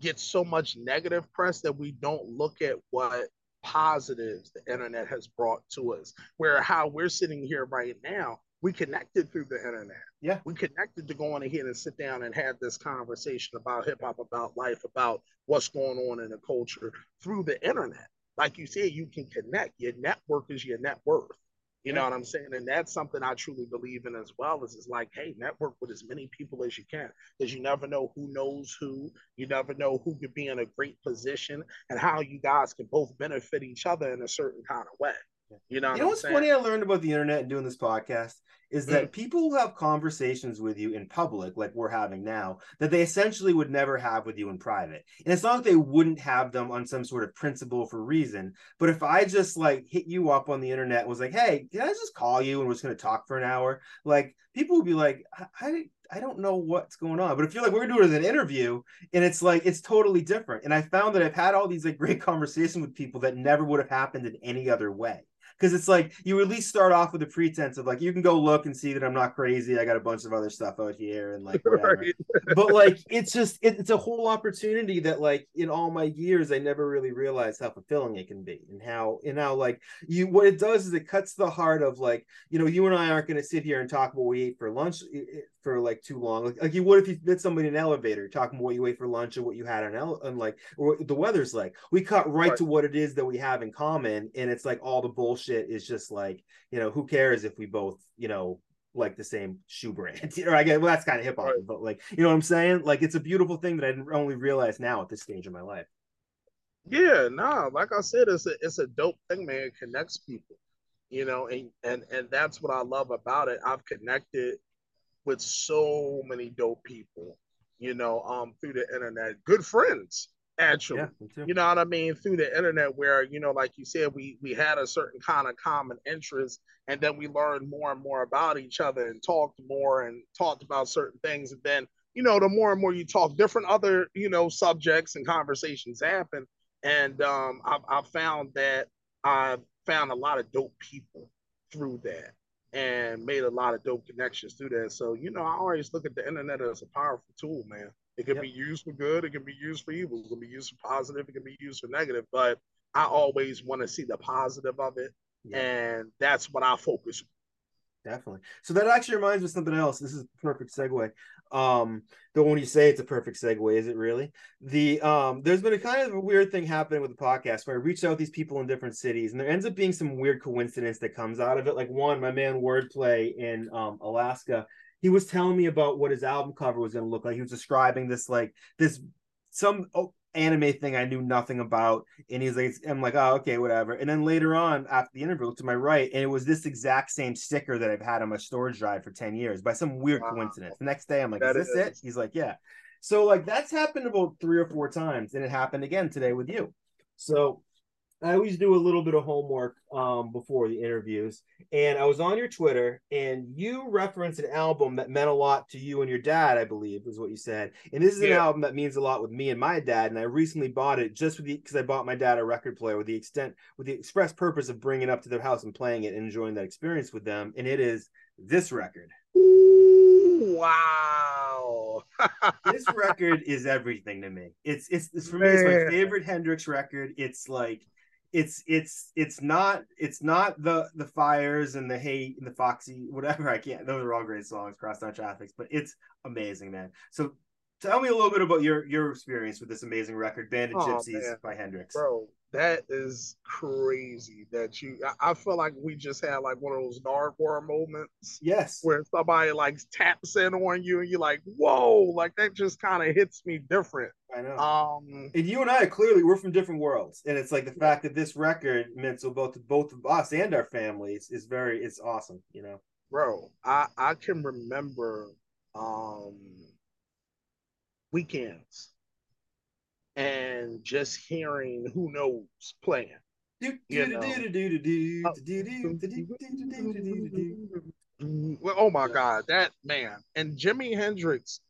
gets so much negative press that we don't look at what positives the internet has brought to us. Where how we're sitting here right now, we connected through the internet. Yeah. We connected to go on ahead and sit down and have this conversation about hip hop, about life, about what's going on in the culture through the internet. Like you said, you can connect. Your network is your net worth. You know what I'm saying? And that's something I truly believe in as well. Is it's like, hey, network with as many people as you can, because you never know who knows who. You never know who could be in a great position, and how you guys can both benefit each other in a certain kind of way. You know, you know what's saying? funny? I learned about the internet and doing this podcast is that mm. people who have conversations with you in public, like we're having now, that they essentially would never have with you in private. And it's not like they wouldn't have them on some sort of principle for reason. But if I just like hit you up on the internet and was like, hey, can I just call you and we're going to talk for an hour? Like people would be like, I, I don't know what's going on. But if you're like, we're gonna do it as an interview, and it's like it's totally different. And I found that I've had all these like great conversations with people that never would have happened in any other way because it's like you at least start off with a pretense of like you can go look and see that I'm not crazy. I got a bunch of other stuff out here and like whatever. right. but like it's just it, it's a whole opportunity that like in all my years I never really realized how fulfilling it can be and how and how like you what it does is it cuts the heart of like you know you and I aren't going to sit here and talk about what we ate for lunch for like too long. Like, like you would if you met somebody in an elevator talking what you ate for lunch and what you had on el- and like or the weather's like. We cut right, right, to what it is that we have in common, and it's like all the bullshit is just like you know who cares if we both you know like the same shoe brand or I get well that's kind of hip hop, right. but like you know what I'm saying. Like it's a beautiful thing that I didn't only realize now at this stage of my life. Yeah, nah, like I said, it's a it's a dope thing, man. It connects people, you know, and and and that's what I love about it. I've connected with so many dope people, you know, um, through the internet. Good friends, actually. Yeah, you know what I mean? Through the internet, where you know, like you said, we we had a certain kind of common interest, and then we learned more and more about each other and talked more and talked about certain things, and then you know, the more and more you talk, different other you know subjects and conversations happen, and um, I've, I've found that I've found a lot of dope people through that and made a lot of dope connections through that. So, you know, I always look at the internet as a powerful tool, man. It can yep. be used for good, it can be used for evil, it can be used for positive, it can be used for negative, but I always want to see the positive of it. Yep. And that's what I focus on definitely. So that actually reminds me of something else. This is a perfect segue. Um, though when you say it's a perfect segue, is it really? The um, there's been a kind of a weird thing happening with the podcast where I reach out to these people in different cities, and there ends up being some weird coincidence that comes out of it. Like one, my man Wordplay in um, Alaska, he was telling me about what his album cover was going to look like. He was describing this like this some oh, anime thing I knew nothing about. And he's like, I'm like, oh, okay, whatever. And then later on, after the interview, to my right, and it was this exact same sticker that I've had on my storage drive for 10 years by some weird wow. coincidence. The next day, I'm like, that is this is. it? He's like, yeah. So, like, that's happened about three or four times. And it happened again today with you. So, I always do a little bit of homework um, before the interviews. And I was on your Twitter, and you referenced an album that meant a lot to you and your dad, I believe, is what you said. And this is yeah. an album that means a lot with me and my dad. And I recently bought it just because I bought my dad a record player with the extent, with the express purpose of bringing it up to their house and playing it and enjoying that experience with them. And it is this record. Wow. this record is everything to me. It's it's, it's for me, it's my favorite Hendrix record. It's like it's it's it's not it's not the the fires and the hate and the foxy whatever. I can't those are all great songs crosstown traffics but it's amazing man. So tell me a little bit about your your experience with this amazing record banded oh, gypsies man. by hendrix. Bro that is crazy that you I, I feel like we just had like one of those Nardwuar moments yes where somebody like taps in on you and you're like whoa like that just kind of hits me different I know. Um, and you and I clearly we're from different worlds, and it's like the fact that this record meant so both to both of us and our families is very it's awesome, you know. Bro, I I can remember um weekends and just hearing who knows playing. Well, Oh my God, that man and Jimi Hendrix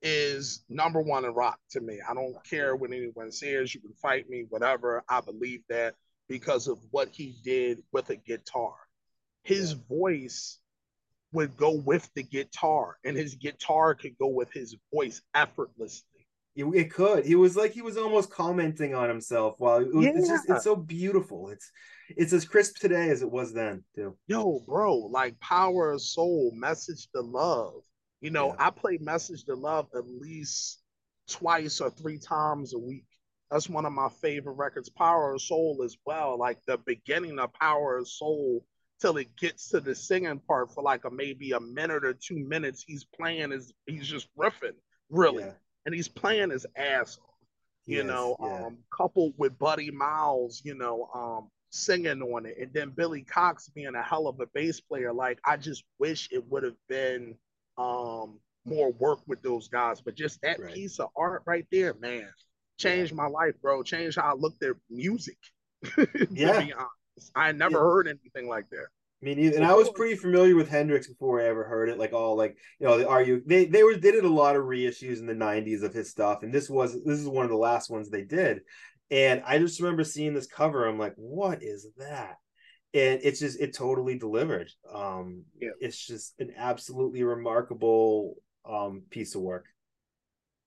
is number one in rock to me. I don't care what anyone says. You can fight me, whatever. I believe that because of what he did with a guitar. His yeah. voice would go with the guitar, and his guitar could go with his voice effortlessly. It, could. He was like he was almost commenting on himself while it was, yeah. it's just it's so beautiful. It's it's as crisp today as it was then too. Yo, bro, like Power of Soul, Message to Love you know, yeah. I play Message to Love at least twice or three times a week. That's one of my favorite records. Power of Soul as well. Like the beginning of Power of Soul till it gets to the singing part for like a maybe a minute or two minutes. He's playing his he's just riffing, really. Yeah. And he's playing his ass off. You yes, know, yeah. um, coupled with Buddy Miles, you know, um, singing on it. And then Billy Cox being a hell of a bass player. Like I just wish it would have been um, more work with those guys. But just that right. piece of art right there, man, changed yeah. my life, bro. Changed how I looked at music. yeah. I never yeah. heard anything like that. I mean, and I was pretty familiar with Hendrix before I ever heard it. Like all like you know, the you they they were they did a lot of reissues in the '90s of his stuff, and this was this is one of the last ones they did. And I just remember seeing this cover. I'm like, what is that? and it's just it totally delivered um yeah. it's just an absolutely remarkable um piece of work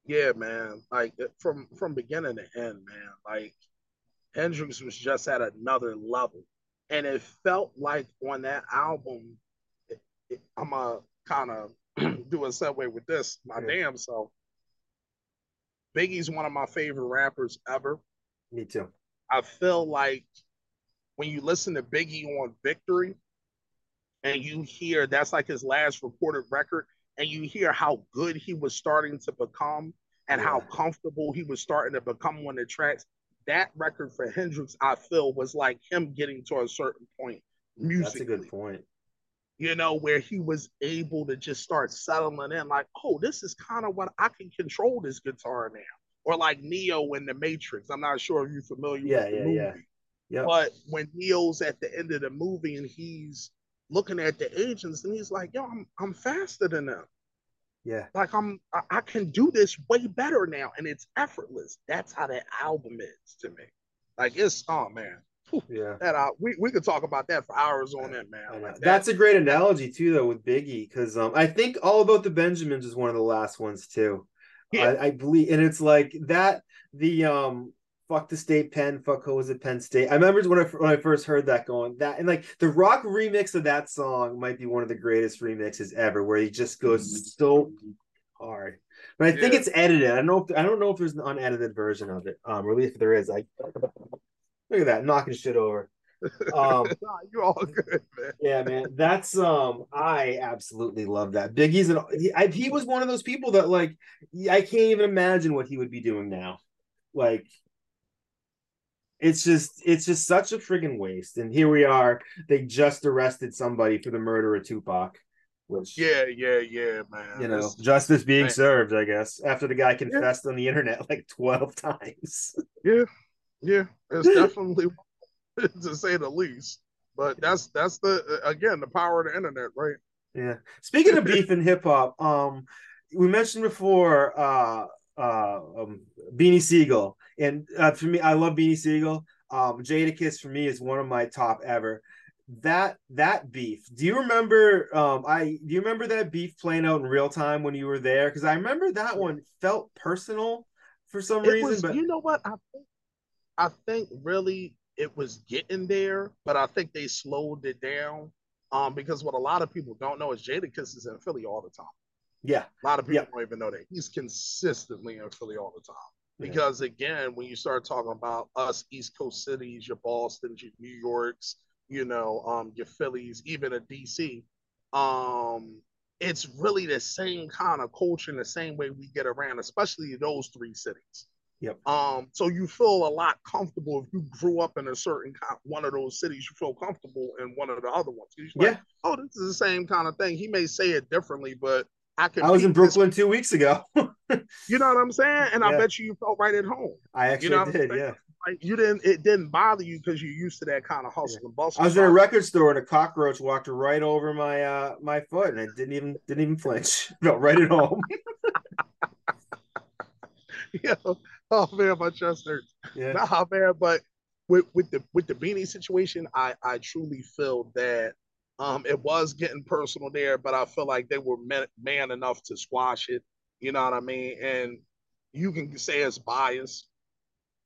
yeah man like uh, from from beginning to end man like hendrix was just at another level and it felt like on that album it, it, i'm a kind of do a segue with this my yeah. damn self biggie's one of my favorite rappers ever me too i feel like when you listen to Biggie on Victory and you hear that's like his last recorded record and you hear how good he was starting to become and yeah. how comfortable he was starting to become on the tracks, that record for Hendrix, I feel, was like him getting to a certain point musically. That's a good point. You know, where he was able to just start settling in, like, oh, this is kind of what I can control this guitar now. Or like Neo in the Matrix. I'm not sure if you're familiar Yeah, with the yeah, movie. yeah. Yep. But when Neo's at the end of the movie and he's looking at the agents and he's like, yo, I'm I'm faster than them. Yeah. Like I'm I, can do this way better now. And it's effortless. That's how that album is to me. Like it's oh man. Yeah. That uh, we, we could talk about that for hours on end, man. Like that- That's a great analogy too, though, with Biggie, because um, I think All About the Benjamins is one of the last ones too. Yeah. I, I believe, and it's like that. The um, fuck the state pen, fuck who was at Penn State. I remember when I when I first heard that going that, and like the rock remix of that song might be one of the greatest remixes ever, where he just goes so hard. But I think Mm-hmm. Yeah. it's edited. I don't know. If, I don't know if there's an unedited version of it. Um, or if there is, like, look at that knocking shit over. Um, Nah, you all good, man. yeah, man, that's um, I absolutely love that. Biggie's an he, I, he was one of those people that like I can't even imagine what he would be doing now. Like, it's just it's just such a friggin' waste. And here we are. They just arrested somebody for the murder of Tupac, which Yeah, yeah, yeah, man. you know, justice being man. served, I guess, after the guy confessed on the internet like twelve times. Yeah, yeah, it's definitely to say the least. But that's that's the again the power of the internet, right? Yeah. Speaking of beef and hip hop, um, we mentioned before uh uh um, Beanie Sigel, and uh, for me, I love Beanie Sigel. Um, Jadakiss for me is one of my top ever. That that beef. Do you remember? Um, I do you remember that beef playing out in real time when you were there? Because I remember that one felt personal for some It reason, was, but you know what? I think I think really it was getting there, but I think they slowed it down. Um, because what a lot of people don't know is Jadakiss is in Philly all the time. Yeah, A lot of people Yeah. don't even know that he's consistently in Philly all the time. Yeah. Because again, when you start talking about us East Coast cities, your Boston's, your New York's, you know, um, your Phillies, even a DC, um, it's really the same kind of culture and the same way we get around, especially those three cities. Yep. Um, so you feel a lot comfortable if you grew up in a certain kind, one of those cities. You feel comfortable in one of the other ones. You're like, yeah. oh, this is the same kind of thing. He may say it differently, but I can. I was in this- Brooklyn two weeks ago. You know what I'm saying? And I Yeah. bet you you felt right at home. I actually know did. Yeah. Like you didn't. It didn't bother you because you're used to that kind of hustle and bustle. I was in a record store and a cockroach walked right over my uh my foot and it didn't even didn't even flinch. Felt right at home. yeah. Oh man, my chest hurts. Yeah. Nah, man. But with with the with the beanie situation, I I truly feel that um it was getting personal there, but I feel like they were man, man enough to squash it. You know what I mean? And you can say it's biased,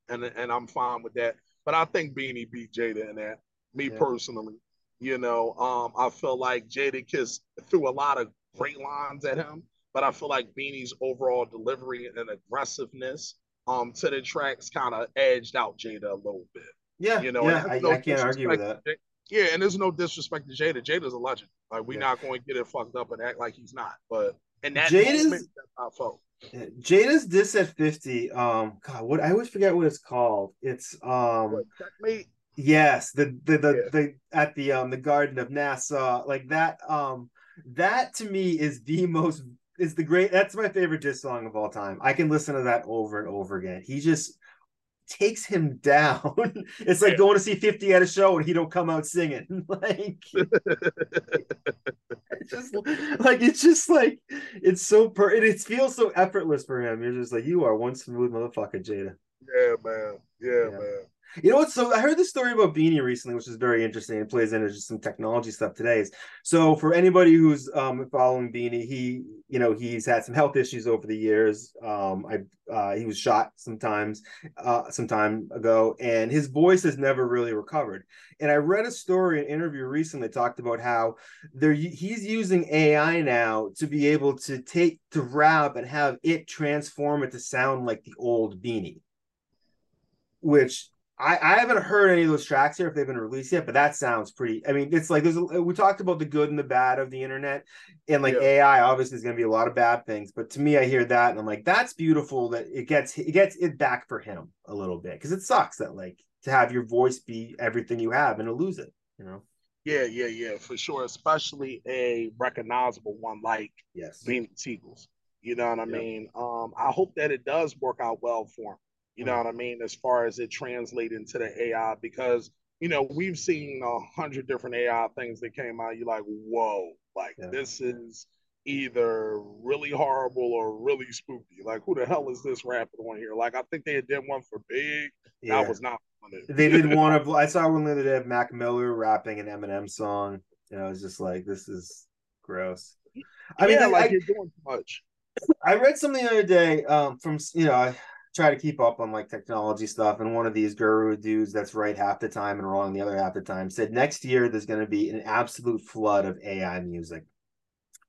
and and I'm fine with that. But I think Beanie beat Jada in that. Me Yeah. personally, you know, um, I feel like Jadakiss threw a lot of great lines at him, but I feel like Beanie's overall delivery and aggressiveness um to the tracks kind of edged out Jada a little bit. Yeah. You know, yeah, I, no I can't argue with that. Disrespect to Ja- Yeah, and there's no disrespect to Jada. Jada's a legend. Like we're Yeah. not going to get it fucked up and act like he's not. But and that Jada's- moment, that's how I felt. Yeah, Jada's diss at 50. Um God, what I always forget what it's called. It's um checkmate, yes, the the the, Yeah. the at the um the Garden of Nassau. Like that um that to me is the most is the great that's my favorite diss song of all time. I can listen to that over and over again. He just takes him down. it's like Yeah. going to see 50 at a show and he don't come out singing. like it's just like it's just like it's so per and it feels so effortless for him. You're just like you are one smooth motherfucker, Jada. yeah, man, yeah, Yeah. man. You know what? So I heard this story about Beanie recently, which is very interesting. It plays into just some technology stuff today. So for anybody who's um following Beanie, he you know he's had some health issues over the years. Um, I uh, he was shot sometimes uh some time ago, and his voice has never really recovered. And I read a story, an interview recently talked about how they're he's using AI now to be able to take to rap and have it transform it to sound like the old Beanie, which I, I haven't heard any of those tracks here if they've been released yet, but that sounds pretty. I mean, it's like there's a, we talked about the good and the bad of the internet, and like yeah. AI obviously is going to be a lot of bad things. But to me, I hear that and I'm like, that's beautiful that it gets it gets it back for him a little bit because it sucks that like to have your voice be everything you have and to lose it, you know. Yeah, yeah, yeah, for sure. Especially a recognizable one like yes, Beanie Sigels. You know what I yep. mean? Um, I hope that it does work out well for him. You know what I mean? As far as it translate into the AI, because you know we've seen a hundred different AI things that came out. You're like, whoa, like yeah. this is either really horrible or really spooky. Like, who the hell is this rapping on here? Like, I think they did one for Big. Yeah. That was not They did one of. I saw one the other day of Mac Miller rapping an Eminem song. and I was just like, this is gross. I yeah, mean, like I, you're doing too much. I read something the other day um, from you know try to keep up on like technology stuff. And one of these guru dudes that's right half the time and wrong the other half the time said next year there's going to be an absolute flood of AI music.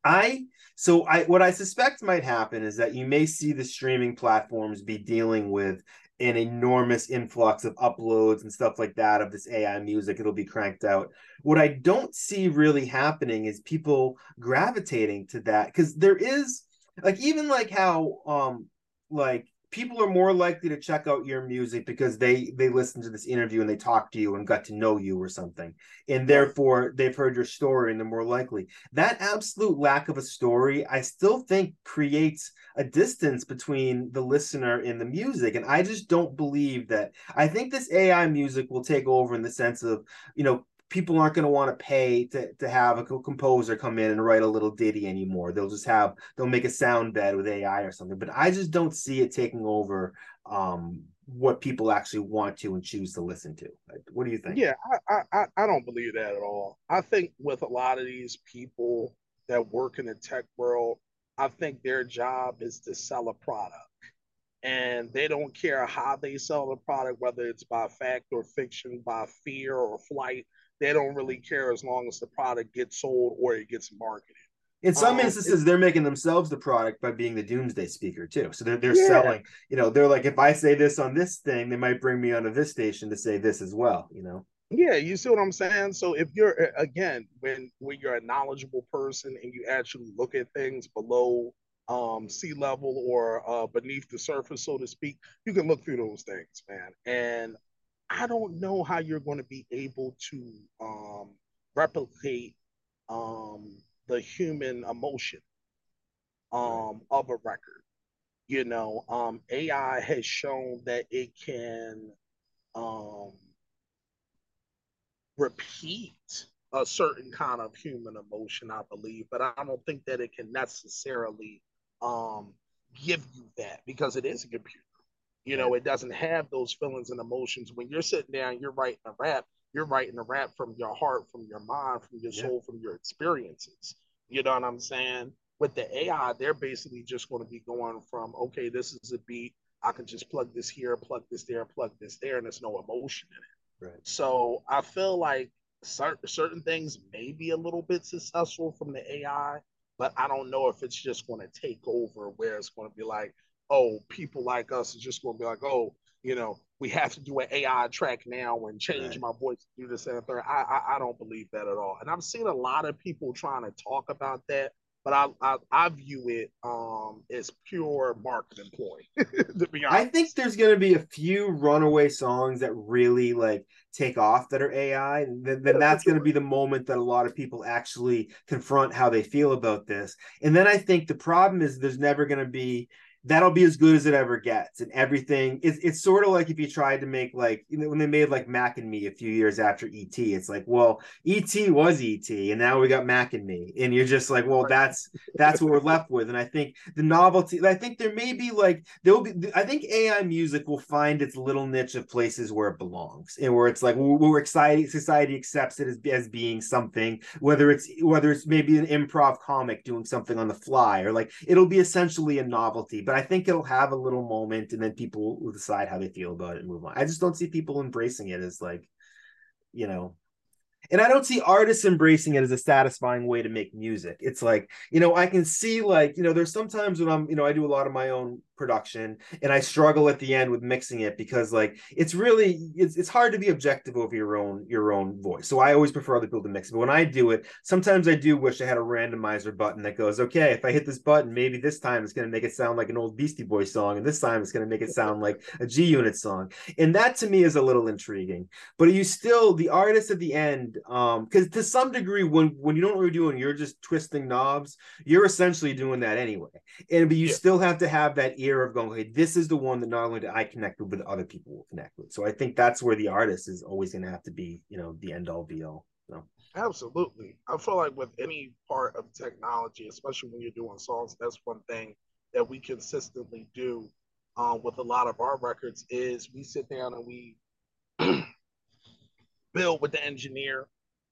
I so I what I suspect might happen is that you may see the streaming platforms be dealing with an enormous influx of uploads and stuff like that of this AI music. It'll be cranked out. What I don't see really happening is people gravitating to that because there is like even like how um like people are more likely to check out your music because they they listen to this interview and they talk to you and got to know you or something. And therefore they've heard your story and they're more likely. That absolute lack of a story i still think creates a distance between the listener and the music. And i just don't believe that. I think this ai music will take over in the sense of you know people aren't going to want to pay to, to have a composer come in and write a little ditty anymore. They'll just have they'll make a sound bed with AI or something. But I just don't see it taking over um, what people actually want to and choose to listen to. What do you think? Yeah, I, I I don't believe that at all. I think with a lot of these people that work in the tech world, I think their job is to sell a product. And they don't care how they sell the product, whether it's by fact or fiction, by fear or flight they don't really care as long as the product gets sold or it gets marketed. In some um, instances, they're making themselves the product by being the doomsday speaker too. So they're they're yeah. selling. You know, they're like, if I say this on this thing, they might bring me onto this station to say this as well. You know. Yeah, you see what I'm saying. So if you're again, when when you're a knowledgeable person and you actually look at things below um, sea level or uh, beneath the surface, so to speak, you can look through those things, man. And I don't know how you're going to be able to um, replicate um, the human emotion um, of a record. You know, um, AI has shown that it can um, repeat a certain kind of human emotion, I believe, but I don't think that it can necessarily um, give you that because it is a computer. You know, it doesn't have those feelings and emotions. When you're sitting down, you're writing a rap, you're writing a rap from your heart, from your mind, from your soul, yeah. from your experiences. You know what I'm saying? With the AI, they're basically just going to be going from, okay, this is a beat. I can just plug this here, plug this there, plug this there, and there's no emotion in it. Right. So I feel like certain certain things may be a little bit successful from the AI, but I don't know if it's just going to take over where it's going to be like, oh, people like us are just going to be like, oh, you know, we have to do an AI track now and change right. my voice to do this and third. I, I, I don't believe that at all. And I've seen a lot of people trying to talk about that, but I I, I view it um as pure marketing ploy. to be honest, I think there's going to be a few runaway songs that really like take off that are AI. Then, then yeah, that's sure. to be the moment that a lot of people actually confront how they feel about this. And then I think the problem is there's never going to be that'll be as good as it ever gets and everything. It's, it's sort of like if you tried to make like you know when they made like mac and me a few years after et it's like well et was et and now we got mac and me. And you're just like well that's that's what we're left with. And i think the novelty i think there may be like there'll be i think ai music will find its little niche of places where it belongs and where it's like we're excited society accepts it as, as being something whether it's whether it's maybe an improv comic doing something on the fly or like it'll be essentially a novelty. But I think it'll have a little moment and then people will decide how they feel about it and move on. I just don't see people embracing it as like, you know, and I don't see artists embracing it as a satisfying way to make music. It's like, you know, I can see like, you know, there's sometimes when I'm, you know, I do a lot of my own production and I struggle at the end with mixing it because like it's really it's, it's hard to be objective over your own your own voice. So I always prefer other people to mix it. But when I do it, sometimes I do wish I had a randomizer button that goes, okay, if I hit this button, maybe this time it's gonna make it sound like an old Beastie Boys song, and this time it's gonna make it sound like a G Unit song. And that to me is a little intriguing. But you still the artist at the end, um, because to some degree, when when you don't know what you're doing, you're just twisting knobs, you're essentially doing that anyway. And but you yeah. still have to have that ear of going, hey, this is the one that not only do I connect with, but other people will connect with. So I think that's where the artist is always going to have to be, you know, the end all be all. So. Absolutely. I feel like with any part of technology, especially when you're doing songs, that's one thing that we consistently do um, with a lot of our records is we sit down and we build with the engineer.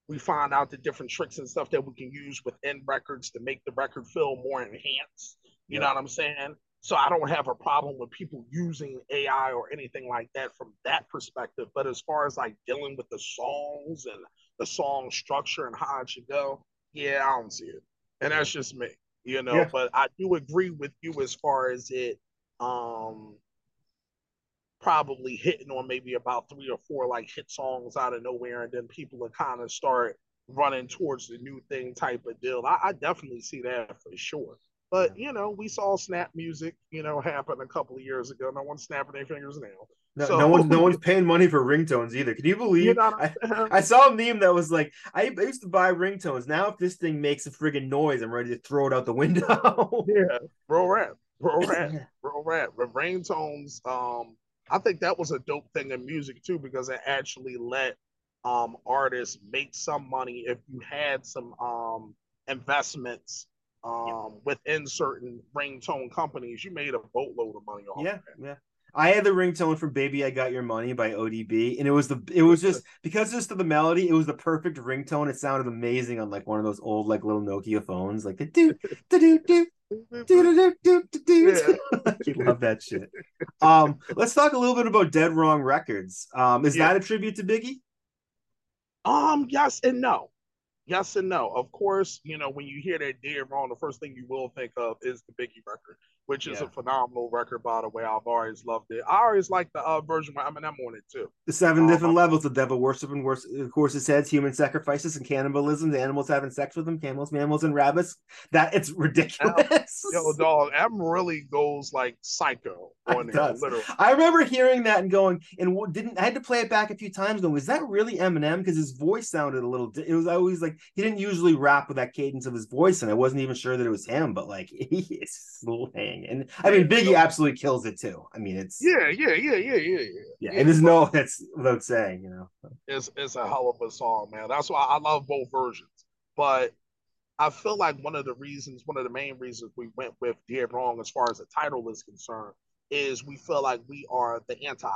We find out the different tricks and stuff that we can use within records to make the record feel more enhanced. You yeah. know what I'm saying? So I don't have a problem with people using AI or anything like that from that perspective. But as far as like dealing with the songs and the song structure and how it should go, yeah, I don't see it. And that's just me, you know. Yeah. But I do agree with you as far as it um probably hitting on maybe about three or four like hit songs out of nowhere, and then people will kind of start running towards the new thing type of deal. I, I definitely see that for sure. But you know, we saw snap music, you know, happen a couple of years ago. No one's snapping their fingers now. No, so, no one's no one's paying money for ringtones either. Can you believe? I, I, saw a meme that was like, I, I, used to buy ringtones. Now, if this thing makes a friggin' noise, I'm ready to throw it out the window. yeah, bro, rat, bro, rat, bro, rat. But ringtones, um, I think that was a dope thing in music too because it actually let um artists make some money if you had some um investments um, within certain ringtone companies, you made a boatload of money off. Yeah, yeah. I had the ringtone for "Baby I Got Your Money" by ODB, and it was the it was just because just of the melody, it was the perfect ringtone. It sounded amazing on like one of those old like little Nokia phones, like the do do do do. Do, do, do, do, do. you love that shit. Um, let's talk a little bit about Dead Wrong Records. Um, is yeah. that a tribute to Biggie? Um, yes and no yes and no. Of course, you know, when you hear that Dead Wrong, the first thing you will think of is the Biggie record, which is yeah. a phenomenal record, by the way. I've always loved it. I always like the uh, version with Eminem on it too. The seven um, different levels of devil worship and worse, of course, it says human sacrifices and cannibalism, the animals having sex with them, camels, mammals, and rabbits. That it's ridiculous. yo, dog, Em really goes like psycho on it, it literally. I remember hearing that and going, and didn't I had to play it back a few times. Going, was that really Eminem? Because his voice sounded a little. It was always like he didn't usually rap with that cadence of his voice, and I wasn't even sure that it was him. But like he is slaying, and I mean Biggie absolutely kills it too. I mean it's yeah, yeah, yeah, yeah, yeah, yeah. Yeah, and there's no that's without saying, you know. It's it's a hell of a song, man. That's why I love both versions. But I feel like one of the reasons, one of the main reasons we went with Dead Wrong as far as the title is concerned, is we feel like we are the anti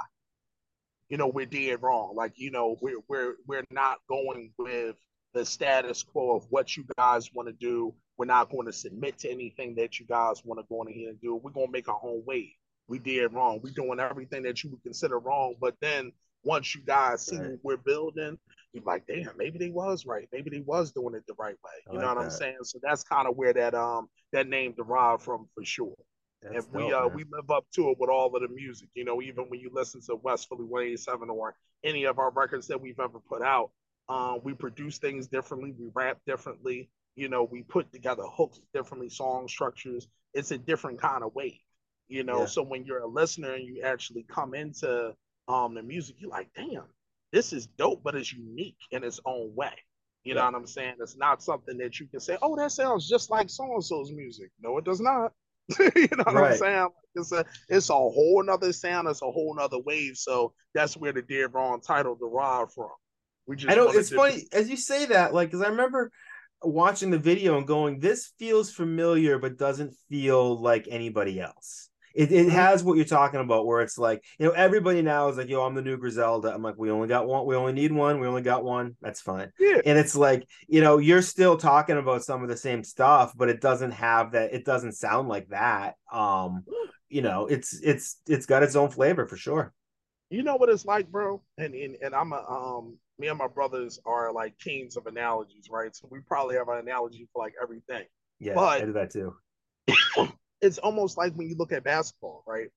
you know we're dead wrong like you know we're we're we're not going with the status quo of what you guys want to do. We're not going to submit to anything that you guys want to go in here and do. We're going to make our own way. We did wrong. We're doing everything that you would consider wrong. But then once you guys see right. what we're building, you're like, damn, maybe they was right. Maybe they was doing it the right way. You like know what that. I'm saying? So that's kind of where that um that name derived from for sure. That's and we dope, uh man. we live up to it with all of the music. You know, even when you listen to West Philly 187 or any of our records that we've ever put out, uh, we produce things differently. We rap differently. You know, we put together hooks differently, song structures. It's a different kind of wave. You know, yeah. so when you're a listener and you actually come into um, the music, you're like, damn, this is dope, but it's unique in its own way. You yeah. know what I'm saying? It's not something that you can say, oh, that sounds just like so and so's music. No, it does not. you know what right. I'm saying? It's a it's a whole nother sound, it's a whole nother wave. So that's where the Dead Wrong title derived from. We just I know it's funny as you say that, like, because I remember watching the video and going, "This feels familiar, but doesn't feel like anybody else." It, it mm-hmm. has what you're talking about, where it's like, you know, everybody now is like, yo, I'm the new Griselda. I'm like, we only got one, we only need one, we only got one. That's fine. Yeah. And it's like, you know, you're still talking about some of the same stuff, but it doesn't have that, it doesn't sound like that. Um, you know, it's it's it's got its own flavor for sure. You know what it's like, bro? And and, and I'm a um me and my brothers are like kings of analogies, right? So we probably have an analogy for like everything. Yeah, but, I do that too. it's almost like when you look at basketball, right?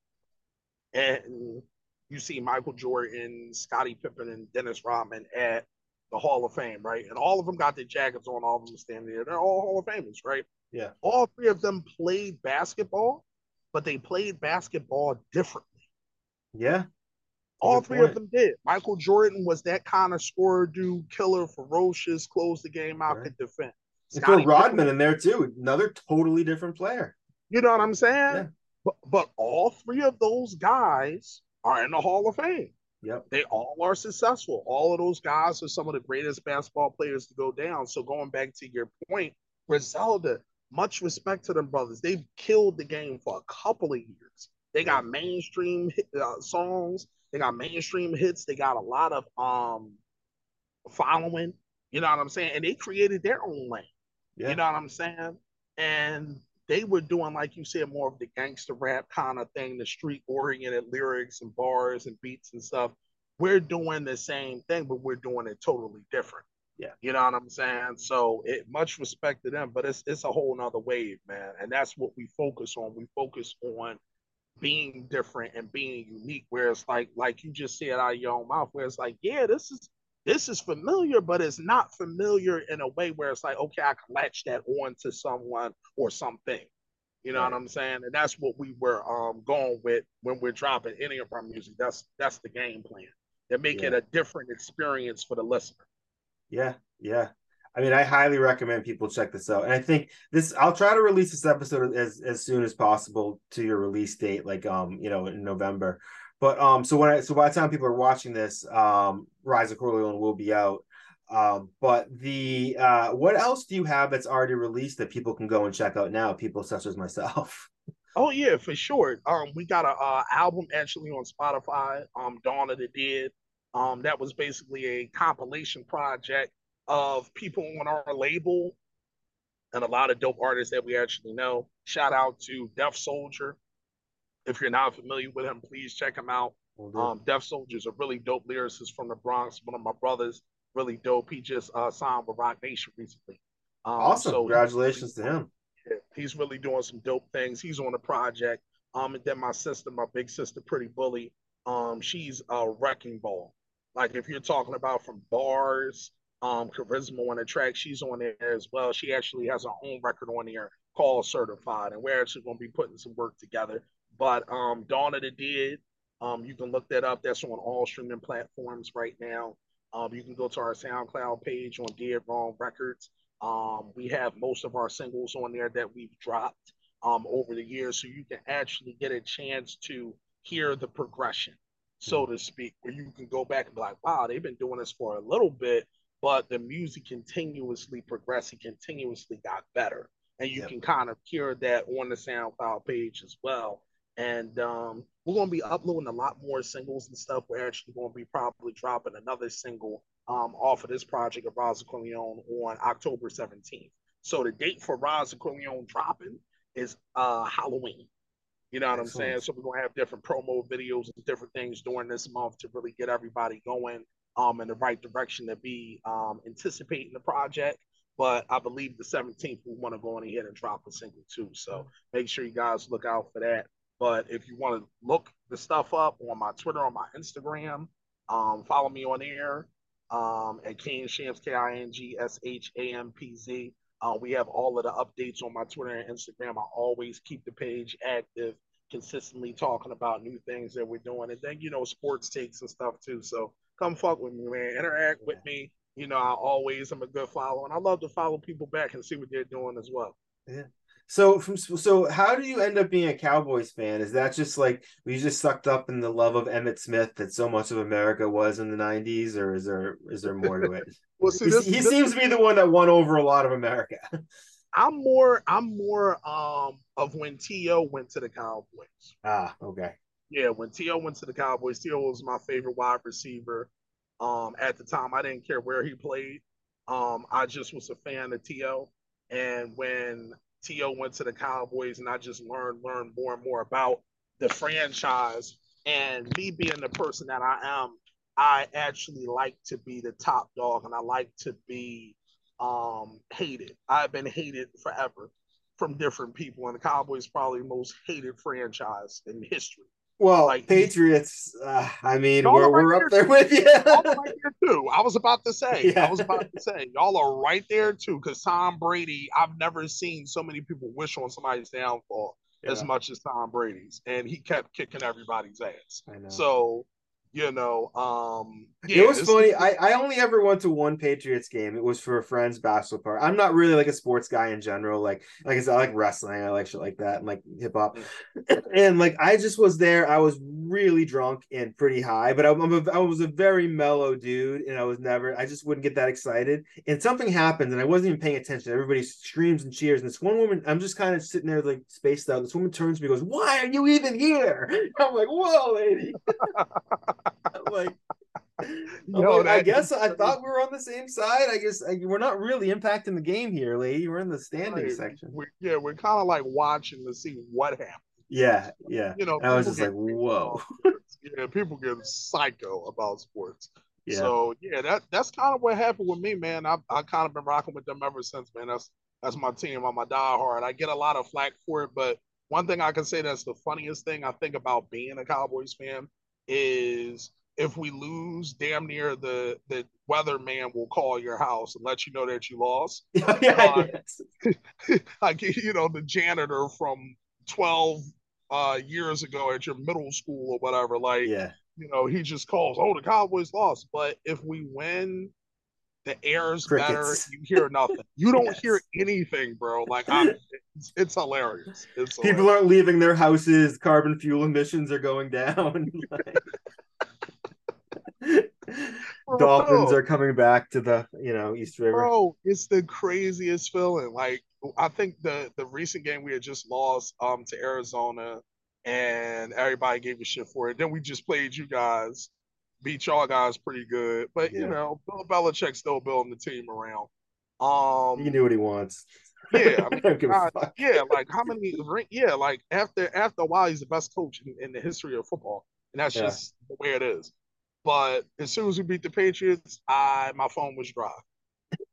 And you see Michael Jordan, Scottie Pippen, and Dennis Rodman at the Hall of Fame, right? And all of them got their jackets on, all of them standing there. They're all Hall of Famers, right? Yeah. All three of them played basketball, but they played basketball differently. Yeah. All Good three point. of them did. Michael Jordan was that kind of scorer, dude, killer, ferocious, close the game out, Right. could defend. Scottie Rodman Pippen- in there too. Another totally different player. You know what I'm saying? Yeah. But but all three of those guys are in the Hall of Fame. Yep. They all are successful. All of those guys are some of the greatest basketball players to go down. So going back to your point, Griselda, much respect to them brothers. They've killed the game for a couple of years. They got mainstream uh, songs. They got mainstream hits. They got a lot of um following. You know what I'm saying? And they created their own lane. Yeah. You know what I'm saying? And they were doing, like you said, more of the gangster rap kind of thing, the street oriented lyrics and bars and beats and stuff. We're doing the same thing, but we're doing it totally different. Yeah. You know what I'm saying? So it much respect to them, but it's it's a whole nother wave, man. And that's what we focus on. We focus on being different and being unique, where it's like like you just said out of your own mouth, where it's like, yeah, this is this is familiar, but it's not familiar in a way where it's like, okay, I can latch that on to someone or something. You know Right. what I'm saying? And that's what we were um going with when we're dropping any of our music. That's that's the game plan. To make it a different experience for the listener. Yeah, yeah. I mean, I highly recommend people check this out. And I think this I'll try to release this episode as as soon as possible to your release date, like um, you know, in November. But um, so when I so by the time people are watching this, um, Rise of Corleone will be out. Um, but the uh what else do you have that's already released that people can go and check out now, people such as myself? Oh yeah, for sure. Um, we got a uh, album actually on Spotify. Um, Dawn of the Dead. Um, that was basically a compilation project of people on our label and a lot of dope artists that we actually know. Shout out to Def Soldier. If you're not familiar with him, please check him out. Um, Def Soldier's a really dope lyricist from the Bronx. One of my brothers, really dope. He just uh, signed with Roc Nation recently. Um, awesome. so- Congratulations to him. yeah, he's really doing some dope things. He's on a project. Um, and then my sister, my big sister, Pretty Bully, um, she's a wrecking ball. Like if you're talking about from bars, um, charisma on the track, she's on there as well. She actually has her own record on there called Certified, and we're actually going to be putting some work together. But um, Dawn of the Dead, um, you can look that up. That's on all streaming platforms right now. Um, you can go to our SoundCloud page on Dead Wrong Records. Um, we have most of our singles on there that we've dropped um, over the years, so you can actually get a chance to hear the progression, so to speak, where you can go back and be like, wow, they've been doing this for a little bit, but the music continuously progressed, it continuously got better. And you Yep. can kind of hear that on the SoundCloud page as well. And um, we're going to be uploading a lot more singles and stuff. We're actually going to be probably dropping another single um, off of this project of Rise of Corleone on October 17th. So the date for Rise of Corleone dropping is uh, Halloween. You know what I'm saying? So we're gonna have different promo videos and different things during this month to really get everybody going um in the right direction to be um anticipating the project. But I believe the 17th we want to go on ahead and drop a single too. So make sure you guys look out for that. But if you want to look the stuff up on my Twitter, on my Instagram, um, follow me on air um, at King Shampz, K I N G S H A M P Z. Uh, we have all of the updates on my Twitter and Instagram. I always keep the page active, consistently talking about new things that we're doing. And then, you know, sports takes and stuff too. So come fuck with me, man. Interact with me. You know, I always am a good follower. And I love to follow people back and see what they're doing as well. Yeah. So from so how do you end up being a Cowboys fan? Is that just like were you just sucked up in the love of Emmitt Smith that so much of America was in the '90s, or is there is there more to it? Well, see, he this, he this- seems to be the one that won over a lot of America. I'm more, I'm more um of when T.O. went to the Cowboys. ah, okay. Yeah, when T.O. went to the Cowboys, T.O. was my favorite wide receiver. Um, at the time, I didn't care where he played. Um, I just was a fan of T.O. And when T.O. went to the Cowboys, and I just learned, learned more and more about the franchise. And me being the person that I am, I actually like to be the top dog, and I like to be um, hated. I've been hated forever from different people, and the Cowboys probably the most hated franchise in history. Well, like, Patriots. Uh, I mean, we're, right we're up there, with you. right there too. I was about to say. Yeah. I was about to say y'all are right there too. Because Tom Brady, I've never seen so many people wish on somebody's downfall yeah. as much as Tom Brady's, and he kept kicking everybody's ass. So you know um yeah, it was funny? I, I only ever went to one patriots game. It was for a friend's bachelor party i'm not really like a sports guy in general. Like like i said i like wrestling. I like shit like that and like hip-hop mm. and like i just was there. I was really drunk and pretty high but I, I'm a, I was a very mellow dude and i was never i just wouldn't get that excited. And something happened and i wasn't even paying attention. Everybody screams and cheers. And this one woman i'm just kind of sitting there like spaced out. This woman turns to me goes why are you even here? I'm like whoa lady. Like, Yo, like I guess I thought we were on the same side. I guess I, we're not really impacting the game here, lady. We're in the standing right. section. We're, yeah, we're kind of like watching to see what happens. Yeah, yeah. You know, I was just like, whoa. yeah, people get psycho about sports. Yeah. So yeah, that that's kind of what happened with me, man. I I kind of been rocking with them ever since, man. That's that's my team. I'm a diehard. I get a lot of flack for it, but one thing I can say that's the funniest thing I think about being a Cowboys fan is if we lose, damn near the the weatherman will call your house and let you know that you lost. yeah, uh, like you know the janitor from twelve uh, years ago at your middle school or whatever. Like, yeah, you know, he just calls, "Oh, the Cowboys lost." But if we win, the air's Crickets. better. You hear nothing. You don't yes. hear anything, bro. Like, it's, it's hilarious. It's People hilarious. aren't leaving their houses. Carbon fuel emissions are going down. like... Dolphins are coming back to the you know East River. Bro, it's the craziest feeling. Like I think the the recent game we had just lost um to Arizona, and everybody gave a shit for it. Then we just played you guys, beat y'all guys pretty good. But yeah. you know, Bill Belichick still building the team around. Um, he knew what he wants. Yeah, I mean, God, yeah, like how many? Yeah, like after after a while, he's the best coach in, in the history of football, and that's yeah. just the way it is. But as soon as we beat the Patriots, I my phone was dry.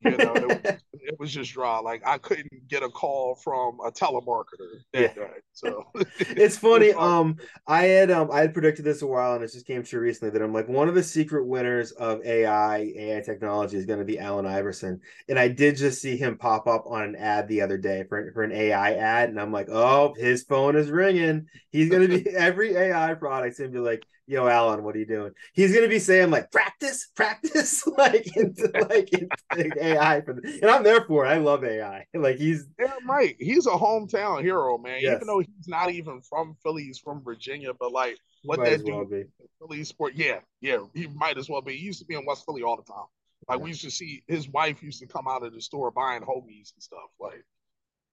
You know, it, was, it, was, just dry. Like I couldn't get a call from a telemarketer that yeah. So it's funny. um, I had um I had predicted this a while, and it just came true recently that I'm like one of the secret winners of AI AI technology is going to be Allen Iverson, and I did just see him pop up on an ad the other day for for an AI ad, and I'm like, oh, his phone is ringing. He's going to be every AI product's going to be like yo Allen, what are you doing? He's gonna be saying like practice, practice, like into like into AI for the, and I'm there for it. I love AI. Like he's yeah, Mike, He's a hometown hero, man. Yes. Even though he's not even from Philly, he's from Virginia, but like what that dude Philly sport, yeah, yeah, he might as well be. He used to be in West Philly all the time. Like yeah. we used to see his wife used to come out of the store buying hoagies and stuff. Like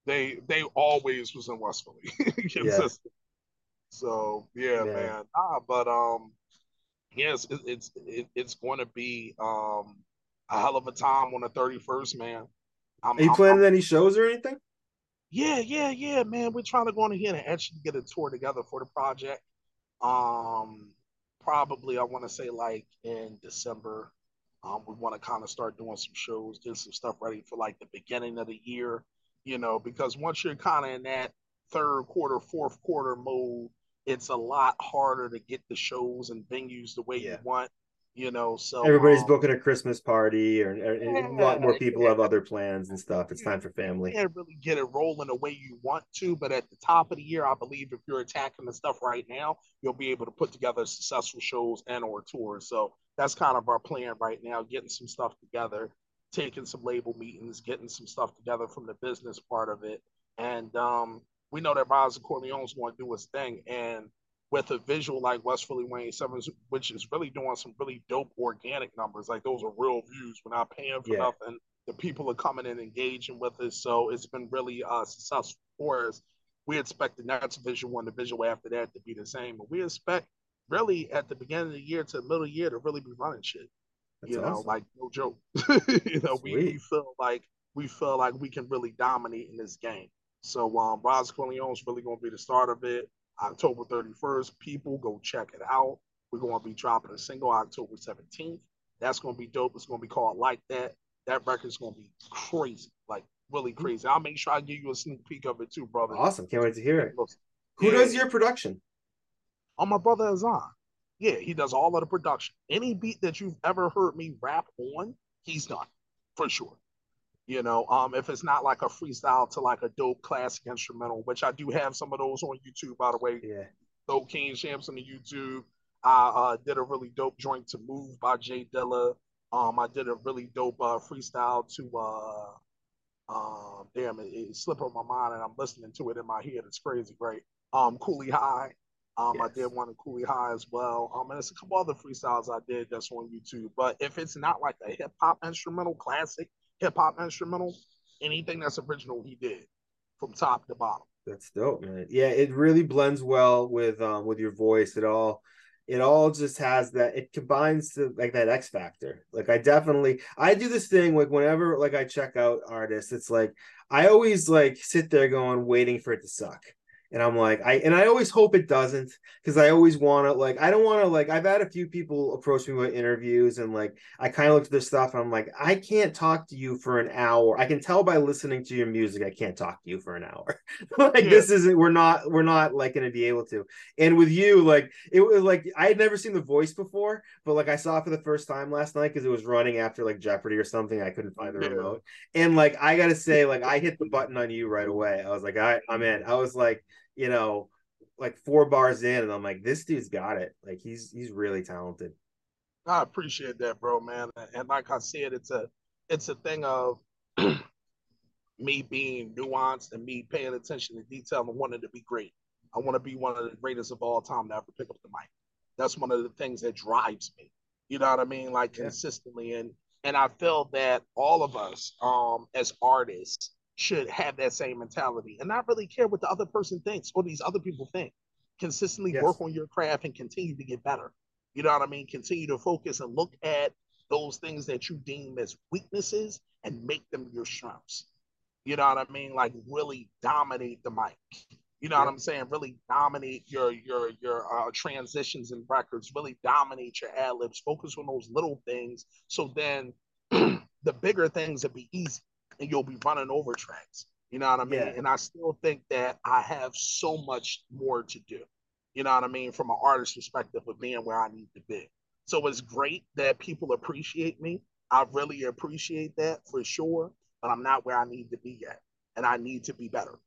they they always was in West Philly. yeah. So yeah, yeah. man. Ah, but um, yes, it, it's it, it's going to be um a hell of a time on the thirty first, man. I'm, Are you I'm, planning I'm, any shows or anything? Yeah, yeah, yeah, man. We're trying to go in here and actually get a tour together for the project. Um, probably I want to say like in December. Um, we want to kind of start doing some shows, get some stuff ready for like the beginning of the year, you know, because once you're kind of in that third quarter, fourth quarter mode, it's a lot harder to get the shows and venues the way yeah. you want you know so everybody's um, booking a christmas party or, or yeah, a lot more people yeah. have other plans and stuff it's time for family you can't really get it rolling the way you want to but at the top of the year i believe if you're attacking the stuff right now you'll be able to put together successful shows and or tours so that's kind of our plan right now getting some stuff together taking some label meetings getting some stuff together from the business part of it and um we know that of Corleone's going to do his thing. And with a visual like West Philly Wayne Sevens, which is really doing some really dope organic numbers, like those are real views. We're not paying for yeah. nothing. The people are coming and engaging with us. So it's been really uh, successful for us. We expect the next visual and the visual after that to be the same. But we expect really at the beginning of the year to the middle of the year to really be running shit. That's you know, awesome. like no joke. you know, we, we feel like we feel like we can really dominate in this game. So um, Rise Corleone is really going to be the start of it. October 31st, people go check it out. We're going to be dropping a single October 17th. That's going to be dope. It's going to be called Like That. That record's going to be crazy, like really crazy. I'll make sure I give you a sneak peek of it too, brother. Awesome. Can't wait to hear it. Who Yeah. does your production? Oh, my brother Azan. Yeah, he does all of the production. Any beat that you've ever heard me rap on, he's done for sure. You know, um, if it's not like a freestyle to like a dope classic instrumental, which I do have some of those on YouTube, by the way. Yeah. Dope King Shampz on the YouTube. I uh, did a really dope joint to Move by J Dilla. Um, I did a really dope uh, freestyle to uh, um, damn it, it slipped on my mind and I'm listening to it in my head. It's crazy, right? Um, Cooley High. Um, I did one in Cooley High as well. Um, and there's a couple other freestyles I did that's on YouTube. But if it's not like a hip hop instrumental, classic hip hop instrumental, anything that's original, he did from top to bottom. That's dope, man. Yeah, it really blends well with um with your voice. It all it all just has that it combines to like that X factor. Like I definitely I do this thing like whenever like I check out artists, it's like I always like sit there going waiting for it to suck. And I'm like, I and I always hope it doesn't because I always want to like I don't want to like I've had a few people approach me with interviews and like I kind of look at their stuff and I'm like, I can't talk to you for an hour. I can tell by listening to your music I can't talk to you for an hour. like Yeah. this isn't we're not we're not like going to be able to and with you like it was like i had never seen the voice before but like i saw it for the first time last night because it was running after like jeopardy or something i couldn't find the Yeah. remote and like i gotta say like i hit the button on you right away i was like I, i'm in i was like you know like four bars in and i'm like this dude's got it like he's he's really talented I appreciate that, bro, man. And like I said, it's a it's a thing of me being nuanced and me paying attention to detail and wanting to be great. I want to be one of the greatest of all time to ever pick up the mic. That's one of the things that drives me. You know what I mean? Like Yeah. consistently. And and I feel that all of us um as artists should have that same mentality and not really care what the other person thinks or these other people think. Consistently Yes. work on your craft and continue to get better. You know what I mean? Continue to focus and look at those things that you deem as weaknesses and make them your strengths. You know what I mean? Like really dominate the mic. You know what I'm saying? Really dominate your your your uh, transitions and records. Really dominate your ad libs. Focus on those little things. So then the bigger things will be easy, and you'll be running over tracks. You know what I mean? Yeah. And I still think that I have so much more to do. You know what I mean? From an artist perspective of being where I need to be. So it's great that people appreciate me. I really appreciate that for sure, but I'm not where I need to be yet. And I need to be better.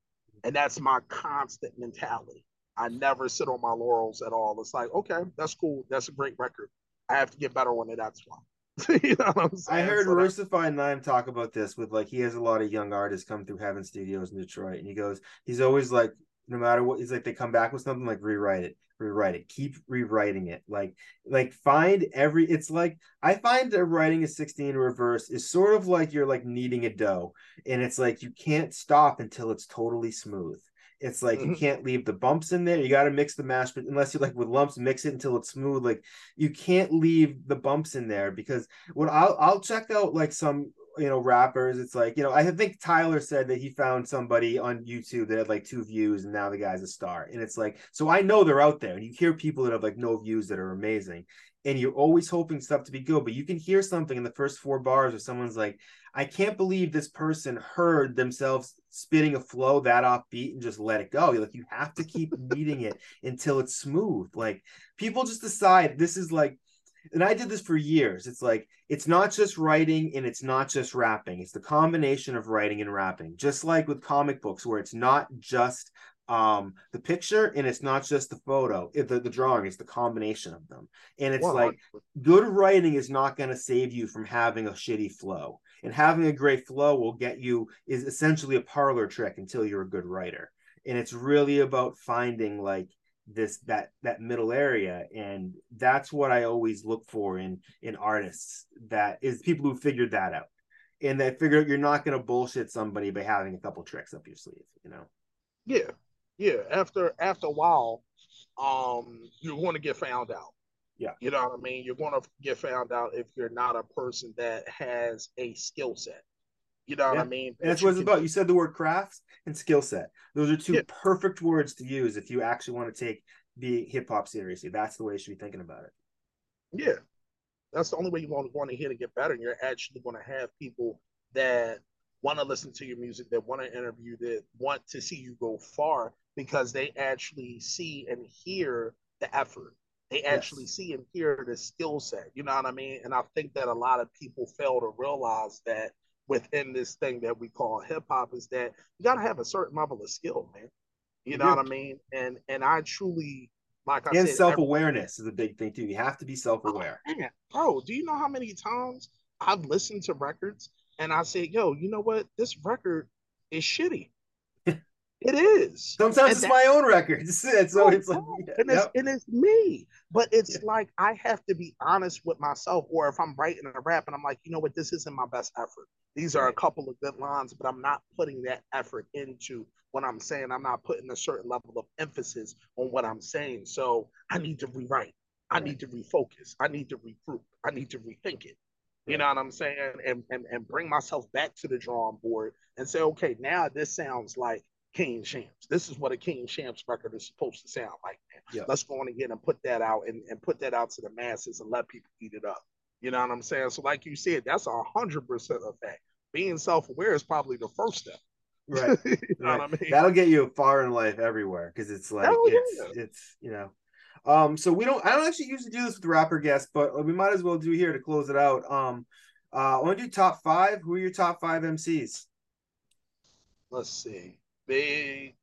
And that's my constant mentality. I never sit on my laurels at all. It's like, okay, that's cool. That's a great record. I have to get better on it. That's why. you know what I'm saying? I heard So Royce 5'9" talk about this with like he has a lot of young artists come through Heaven Studios in Detroit, and he goes, he's always like, no matter what, he's like they come back with something like rewrite it, rewrite it, keep rewriting it, like like find every. It's like I find that writing a sixteen reverse is sort of like you're like kneading a dough, and it's like you can't stop until it's totally smooth. It's like you Mhm. can't leave the bumps in there. You got to mix the mash, but unless you like with lumps, mix it until it's smooth. Like you can't leave the bumps in there because when I'll I'll check out like some you know rappers. It's like you know I think Tyler said that he found somebody on YouTube that had like two views and now the guy's a star. And it's like so I know they're out there and you hear people that have like no views that are amazing. And you're always hoping stuff to be good, but you can hear something in the first four bars where someone's like, I can't believe this person heard themselves spitting a flow that offbeat and just let it go. Like, you have to keep beating it until it's smooth. Like people just decide this is like, and I did this for years. It's like it's not just writing and it's not just rapping. It's the combination of writing and rapping. Just like with comic books, where it's not just um the picture and it's not just the photo, it, the, the drawing, it's the combination of them. And it's like 100%. good writing is not going to save you from having a shitty flow and having a great flow will get you is essentially a parlor trick until you're a good writer. And it's really about finding like this that that middle area. And that's what i always look for in in artists that is people who figured that out. And they figure out you're not going to bullshit somebody by having a couple tricks up your sleeve you know? Yeah, yeah. After after a while, um, you want to get found out. Yeah. You know what I mean? You're going to get found out if you're not a person that has a skill set. You know what I mean? That's That what it's can- about. You said the word crafts and skill set. Those are two Yeah. perfect words to use if you actually want to take the hip hop seriously. That's the way you should be thinking about it. Yeah. That's the only way you're going to want to hear to get better. And you're actually going to have people that want to listen to your music, that want to interview, that want to see you go far because they actually see and hear the effort. They actually yes. see and hear the skill set. You know what I mean? And I think that a lot of people fail to realize that within this thing that we call hip hop is that you got to have a certain level of skill, man. You know what I mean? And and I truly like I and said, self awareness is a big thing too. You have to be self aware. Oh, bro, do you know how many times I've listened to records and I say, yo, you know what? This record is shitty. It is. Sometimes and it's my own records. And so oh, it's like, yeah, and, it's, yep. and it's me. But it's yeah. like I have to be honest with myself. Or if I'm writing a rap and I'm like, you know what, this isn't my best effort. These are a couple of good lines, but I'm not putting that effort into what I'm saying. I'm not putting a certain level of emphasis on what I'm saying. So I need to rewrite. I right. need to refocus. I need to regroup. I need to rethink it. You know what I'm saying? And, and and bring myself back to the drawing board and say, okay, now this sounds like King Shampz. This is what a King Shampz record is supposed to sound like. Man. Let's go on again and put that out and, and put that out to the masses and let people eat it up. You know what I'm saying? So, like you said, that's a hundred percent of that. Being self-aware is probably the first step. Right. you know right. I mean? That'll get you far in life everywhere because it's like Hell it's yeah. it's you know. Um, so we don't I don't actually usually do this with rapper guests, but we might as well do here to close it out. Um uh I want to do top five. Who are your top five MCs? Let's see. Big,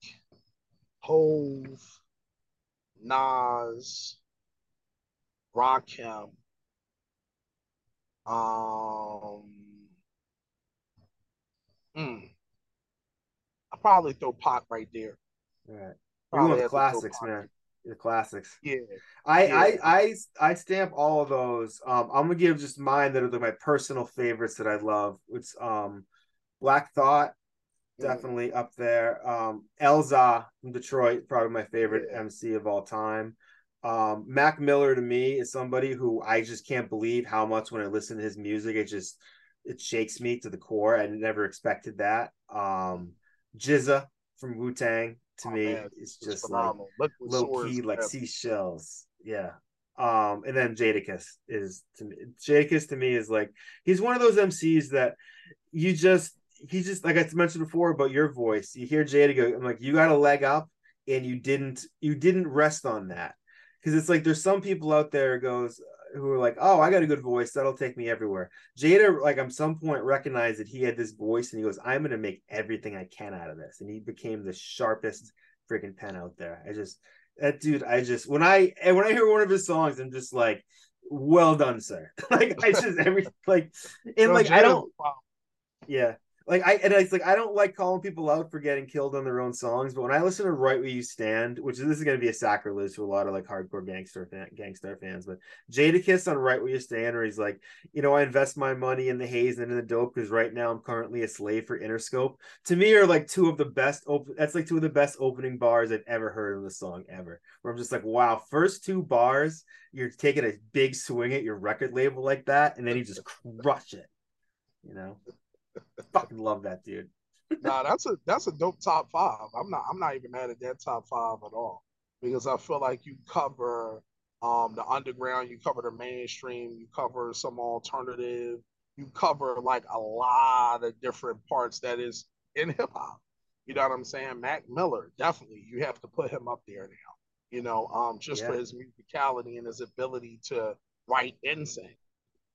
Hove, Nas, Rakim, um, mm, I probably throw Pac right there. Right. You want the classics, man. The classics. Yeah. I, yeah. I I I stamp all of those. Um, I'm gonna give just mine that are my personal favorites that I love. It's um Black Thought, definitely up there. Um, Elzhi from Detroit, probably my favorite yeah. MC of all time. Um, Mac Miller to me is somebody who I just can't believe how much when I listen to his music, it just it shakes me to the core. I never expected that. Um, GZA from Wu Tang to oh, me man, is just like low key, like seashells. Yeah. Um, and then Jadakiss is to me. Jadakiss to me is like he's one of those MCs that you just he just like I mentioned before about your voice. You hear Jada go, I'm like, you got a leg up, and you didn't you didn't rest on that because it's like there's some people out there goes uh, who are like, oh, I got a good voice that'll take me everywhere. Jada like at some point recognized that he had this voice, and he goes, I'm gonna make everything I can out of this, and he became the sharpest freaking pen out there. I just that dude, I just when I and when I hear one of his songs, I'm just like, well done, sir. like I just every like and like I don't. Yeah, like I and it's like I don't like calling people out for getting killed on their own songs, but when I listen to "Right Where You Stand," which is this is going to be a sacrilege to a lot of like hardcore gangster fan, gangster fans, but Jadakiss on "Right Where You Stand," where he's like, you know, I invest my money in the haze and in the dope because right now I'm currently a slave for Interscope. To me, are like two of the best. Op- that's like two of the best opening bars I've ever heard in the song ever. Where I'm just like, wow, first two bars, you're taking a big swing at your record label like that, and then you just crush it. You know. I fucking love that dude. nah, that's a that's a dope top five. I'm not I'm not even mad at that top five at all because I feel like you cover um the underground, you cover the mainstream, you cover some alternative, you cover like a lot of different parts that is in hip hop. You know what I'm saying? Mac Miller, definitely you have to put him up there now. You know, um, just yeah. for his musicality and his ability to write and sing.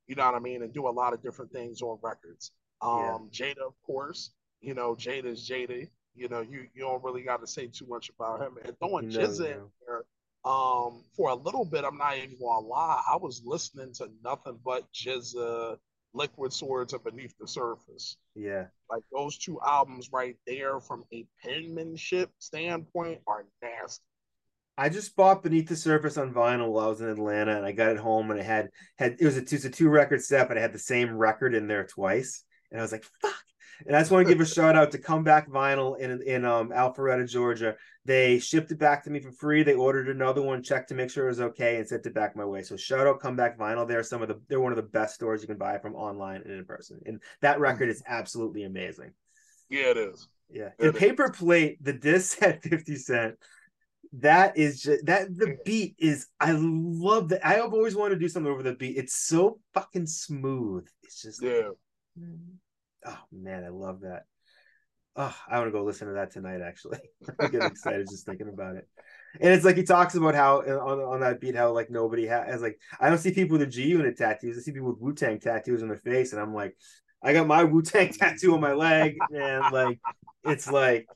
You know what I mean? And do a lot of different things on records. Um, yeah. Jada, of course, you know, Jada is Jada. You know, you you don't really got to say too much about him. And throwing no, GZA no. in there, um, for a little bit, I'm not even gonna lie. I was listening to nothing but GZA, Liquid Swords, and Beneath the Surface. Yeah, like those two albums right there, from a penmanship standpoint, are nasty. I just bought Beneath the Surface on vinyl while I was in Atlanta, and I got it home, and it had had it was a, it was a two record set, but I had the same record in there twice and I was like, fuck. And I just want to give a shout out to Comeback Vinyl in in um, Alpharetta, Georgia. They shipped it back to me for free. They ordered another one, checked to make sure it was okay, and sent it back my way. So shout out Comeback Vinyl. They're some of the they're one of the best stores you can buy from online and in person. And that record is absolutely amazing. Yeah, it is. Yeah. It and is. Paper Plate, the disc at 50 Cent. That is just that the beat is I love that. I have always wanted to do something over the beat. It's so fucking smooth. It's just yeah. Oh man, I love that. Oh, I want to go listen to that tonight. Actually, I get excited just thinking about it. And it's like he talks about how on, on that beat how like nobody has like I don't see people with a G Unit tattoos. I see people with Wu Tang tattoos on their face, and I'm like, I got my Wu Tang tattoo on my leg, and like it's like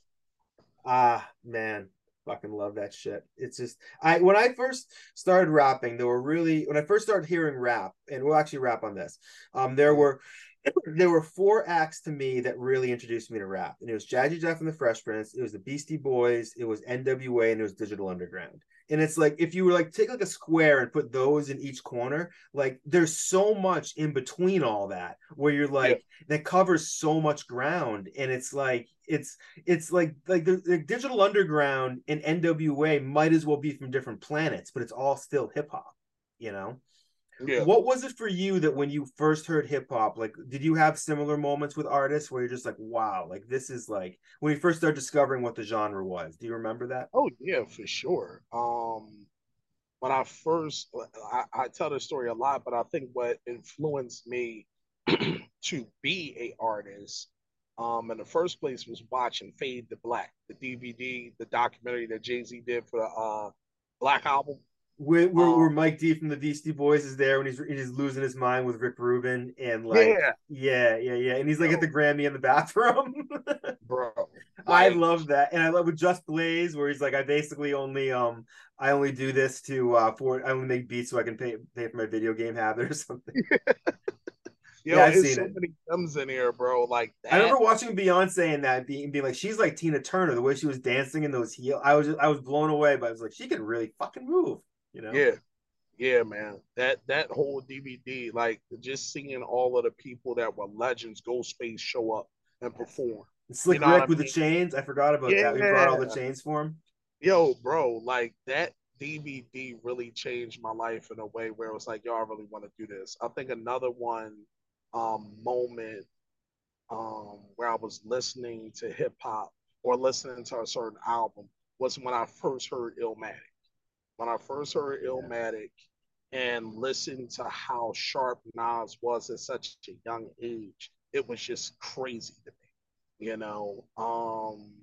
ah man, fucking love that shit. It's just I when I first started rapping, there were really when I first started hearing rap, and we'll actually rap on this. Um, there were there were four acts to me that really introduced me to rap, and it was Jazzy Jeff and the Fresh Prince, it was the Beastie Boys, it was N.W.A., and it was Digital Underground. And it's like if you were like take like a square and put those in each corner, like there's so much in between all that where you're like yeah. that covers so much ground, and it's like it's it's like like the, the Digital Underground and N.W.A. might as well be from different planets, but it's all still hip hop, you know. Yeah. What was it for you that when you first heard hip hop, like, did you have similar moments with artists where you're just like, wow, like this is like when you first started discovering what the genre was? Do you remember that? Oh yeah, for sure. Um, when I first, I, I tell the story a lot, but I think what influenced me to be a artist, um, in the first place was watching Fade to Black, the DVD, the documentary that Jay Z did for the uh, Black album where, where, um, where, Mike D from the Beastie Boys is there when he's he's losing his mind with Rick Rubin and like yeah yeah yeah, yeah. and he's like at the Grammy in the bathroom, bro. I love that, and I love with Just Blaze where he's like, I basically only um I only do this to uh for I only make beats so I can pay pay for my video game habit or something. Yo, yeah, I've seen so it. many gems in here, bro. Like that. I remember watching Beyonce and that being, being like, she's like Tina Turner, the way she was dancing in those heels. I was just, I was blown away, but I was like, she can really fucking move. You know? Yeah. Yeah, man. That that whole DVD, like just seeing all of the people that were legends, Ghostface show up and perform. Slick you know Rick with mean? the chains. I forgot about yeah. that. We brought all the chains for him. Yo, bro, like that DVD really changed my life in a way where it was like, y'all really want to do this. I think another one um moment um where I was listening to hip hop or listening to a certain album was when I first heard Illmatic when I first heard Illmatic and listened to how sharp Nas was at such a young age, it was just crazy to me. You know, um,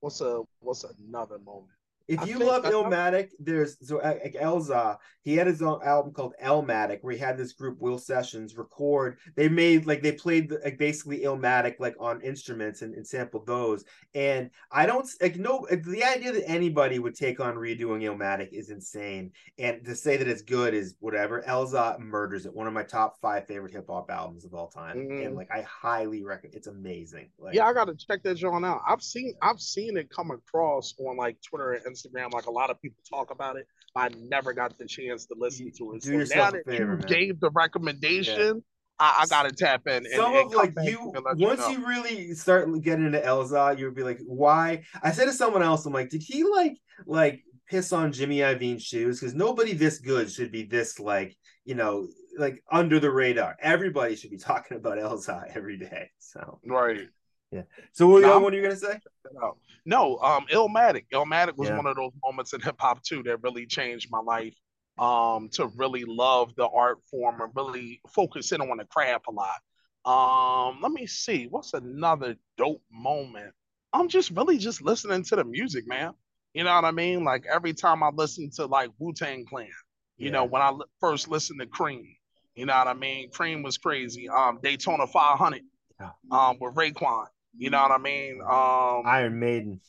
what's a what's another moment? If you love Illmatic, there's so like Elzhi, he had his own album called Elmatic, where he had this group Will Sessions record. They made like they played like basically Illmatic like on instruments and, and sampled those. And I don't like no the idea that anybody would take on redoing Illmatic is insane. And to say that it's good is whatever. Elzhi murders it. One of my top five favorite hip hop albums of all time. Mm. And like I highly recommend it's amazing. Like, yeah, I gotta check that joint out. I've seen I've seen it come across on like Twitter and Instagram. Like a lot of people talk about it. I never got the chance to listen to it. Do so now that favor, you man. gave the recommendation, yeah. I, I, gotta tap in. And, Some and of like you, once you, know. you, really start getting into Elzhi, you'd be like, why? I said to someone else, I'm like, did he like like piss on Jimmy Iovine's shoes? Because nobody this good should be this like you know like under the radar. Everybody should be talking about Elzhi every day. So right. Yeah. So what, what are you gonna say? No, um, Illmatic. Illmatic was yeah. one of those moments in hip hop too that really changed my life. Um, to really love the art form and really focus in on the craft a lot. Um, let me see, what's another dope moment? I'm just really just listening to the music, man. You know what I mean? Like every time I listen to like Wu Tang Clan, you yeah. know, when I first listened to Cream, you know what I mean? Cream was crazy. Um, Daytona 500, yeah. um, with Raekwon. You know what I mean? Um, Iron Maiden.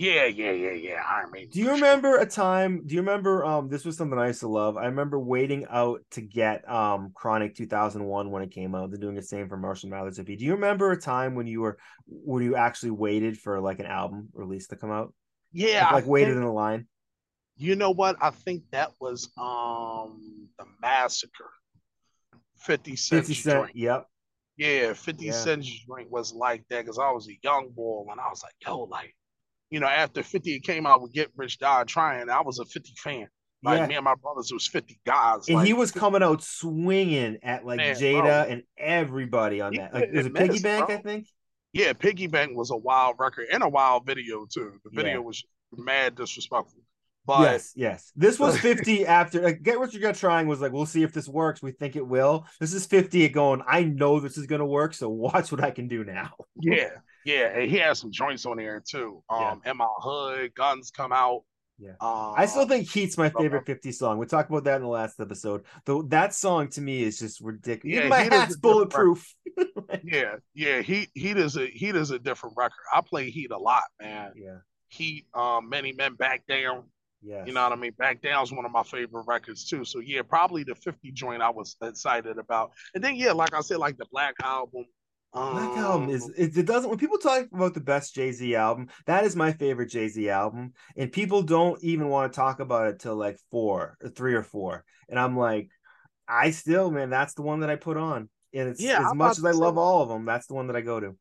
Yeah, yeah, yeah, yeah. Iron Maiden. Do you remember sure. a time? Do you remember? Um, this was something I used to love. I remember waiting out to get um Chronic 2001 when it came out. They're doing the same for Marshall Mathers EP. Do you remember a time when you were when you actually waited for like an album release to come out? Yeah, like, like waited in the line. You know what? I think that was um the massacre. 50 Cent. 50 Cent. Joint. Yep. Yeah, 50 yeah. Cent's drink was like that because I was a young boy and I was like, yo, like, you know, after 50 came out with Get Rich Die Trying, I was a 50 fan. Like yeah. me and my brothers it was 50 guys. And like, he was coming out swinging at like man, Jada bro. and everybody on that. Like, it was a Piggy Bank, bro. I think. Yeah, Piggy Bank was a wild record and a wild video too. The video yeah. was mad disrespectful. But yes, yes. This was 50 after like, Get Rich or Get Trying was like, we'll see if this works. We think it will. This is 50 going, I know this is gonna work, so watch what I can do now. yeah, yeah, and he has some joints on there too. Um, in my hood, guns come out. Yeah. Um, I still think Heat's my favorite 50 song. We talked about that in the last episode. Though that song to me is just ridiculous. Yeah, Even my hat's bulletproof. Yeah, yeah. Heat, Heat is a Heat is a different record. I play Heat a lot, man. yeah, Heat, um, many men back down. Yeah. You know what I mean? Back Down is one of my favorite records too. So yeah, probably the 50 joint I was excited about. And then yeah, like I said, like the Black album. Um, Black album is it, it doesn't when people talk about the best Jay Z album, that is my favorite Jay Z album, and people don't even want to talk about it till like four or three or four, and I'm like, I still man, that's the one that I put on, and it's Yeah, as I'm much as I love say- all of them, that's the one that I go to.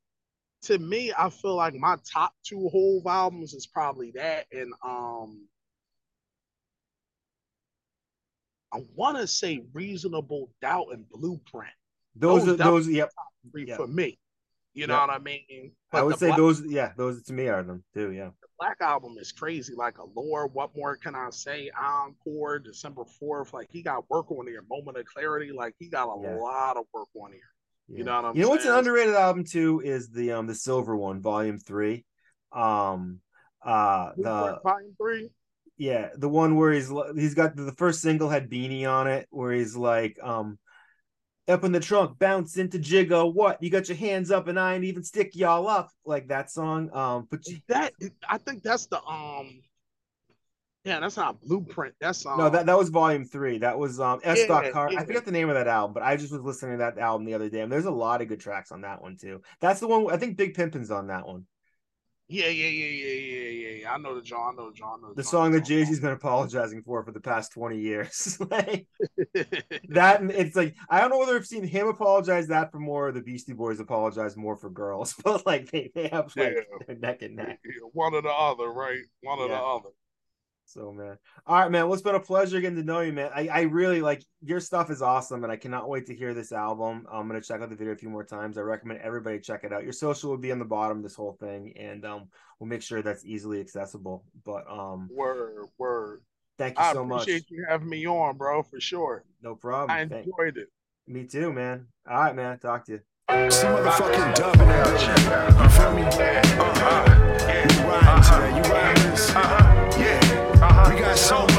to me, I feel like my top two whole albums is probably that and um I want to say Reasonable Doubt and Blueprint Those Those are those, yep. three Yeah. for me. You know what I mean? I would say Black, those, yeah, those to me are them too, yeah. The Black album is crazy. Like Allure, what more can I say? Encore, December 4th. Like he got work on here. Moment of Clarity. Like he got a Yeah. lot of work on here. Yeah. You know what I'm You know what's an underrated album too is the um the silver one, volume three. Um uh the Volume 3. Yeah, the one where he's he's got the first single had beanie on it, where he's like, um, up in the trunk, bounce into jiggo. What you got your hands up, and I ain't even stick y'all up like that song. Um, but you, That I think that's the um yeah, that's not blueprint. That's um no, that that was volume three. That was um S. Stock Yeah, Car. yeah. I forget the name of that album, but I just was listening to that album the other day, and there's a lot of good tracks on that one too. That's the one I think Big Pimpin's on that one. Yeah, yeah, yeah, yeah, yeah, yeah, yeah. I know the John, I know the John, The John, song that Jay Z's been apologizing for for the past twenty years. like, that it's like I don't know whether I've seen him apologize that for more or the Beastie Boys apologize more for girls, but like they, they have like Yeah. neck and neck. Yeah, one or the other, right? One or the other. So man. All right, man. Well, it's been a pleasure getting to know you, man. I, I really like your stuff is awesome, and I cannot wait to hear this album. I'm gonna check out the video a few more times. I recommend everybody check it out. Your social will be on the bottom of this whole thing, and um we'll make sure that's easily accessible. But um Word, word. thank you I so much. appreciate you having me on, bro, for sure. No problem. I Thank- enjoyed it. me too, man. All right, man. Talk to you. Some motherfucking dub in that building. You feel me? You riding today. You riding this? We got soul. We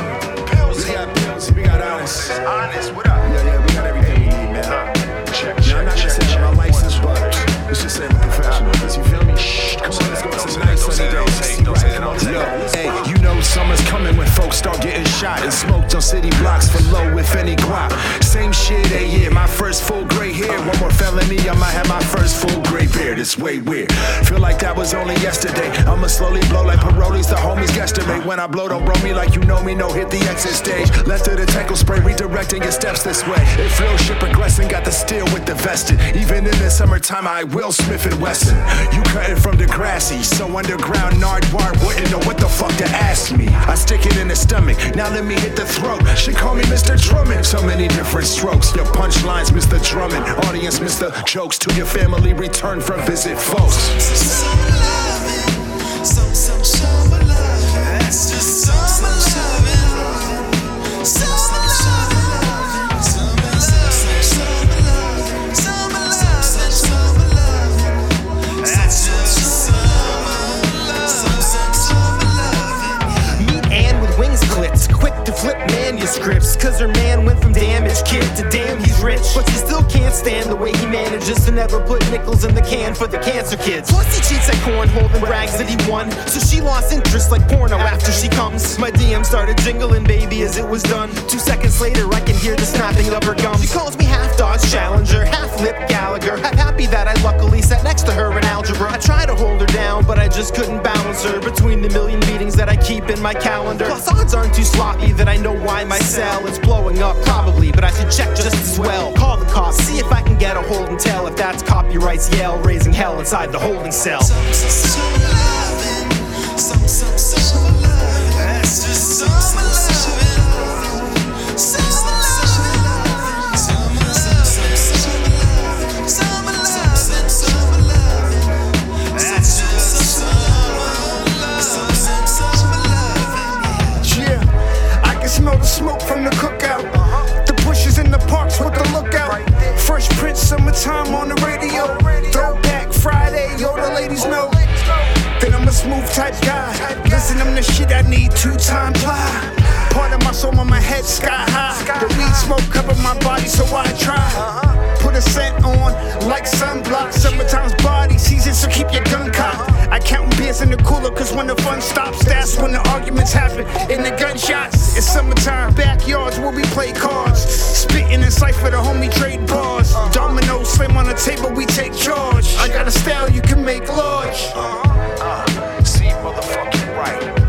got pills. We got honest. Honest, what up? Yeah, yeah, we got everything we need, man. Check, Now, I'm not check, just saying check. I'm but let's just say I'm professional. You feel me? Shh, come on, let's go hey, you know summer's coming when folks start getting shot and smoked on city blocks for low with any guap. Same shit, a year. My first full gray hair. One more felony, I might have my first full gray beard. It's way weird. Feel like that was only yesterday. I'ma slowly blow like parolees. The homies guesstimate. When I blow, don't blow me like you know me. No, hit the exit stage. Left of the tackle spray, redirecting your steps this way. It feels shit progressing. Got the steel with the vested. Even in the summertime, I will Smith and Wesson. You cutting from the grassy, so underground Nardwuar wouldn't know what the fuck to ask me. I stick it in the stomach. Now let me hit the throat. She call me Mr. Drummond. So many different strokes. Your punchlines, Mr. Drummond. Audience, Mr. Jokes. To your family, return from visit folks. Some some flip manuscripts. Cause her man went from damaged kid to damn he's rich. But she still can't stand the way he manages to never put nickels in the can for the cancer kids. Plus he cheats at cornhole and brags that he won. So she lost interest like porno after she comes. My DM started jingling, baby, as it was done. Two seconds later, I can hear the snapping of her gums. She calls me half Dodge Challenger, half Lip Gallagher. Half happy that I luckily sat next to her in algebra. I try to hold her down, but I just couldn't balance her between the million meetings that I keep in my calendar. Plus, odds aren't too sloppy that I know why my cell is blowing up, probably, but I should check just as well. Call the cops, see if I can get a hold and tell if that's copyrights yell, raising hell inside the holding cell. Some some loving, some some some smoke from the cookout. The bushes in the parks with the lookout. Fresh Prince, summertime on the radio. Throwback Friday, yo, the ladies know. Then I'm a smooth type guy. Listen, I'm the shit I need two time ply. Part of my soul on my head sky high. The weed smoke cover my body, so I try put a scent on like sunblock. Summertime's body season, so keep your gun cocked. I count beers in the cooler, cause when the fun stops, that's when the arguments happen. In the gunshots, it's summertime, backyards where we play cards. Spitting sight for the homie trade bars. Domino slam on the table, we take charge. I got a style you can make large. Uh-huh. Uh, see, motherfucking right.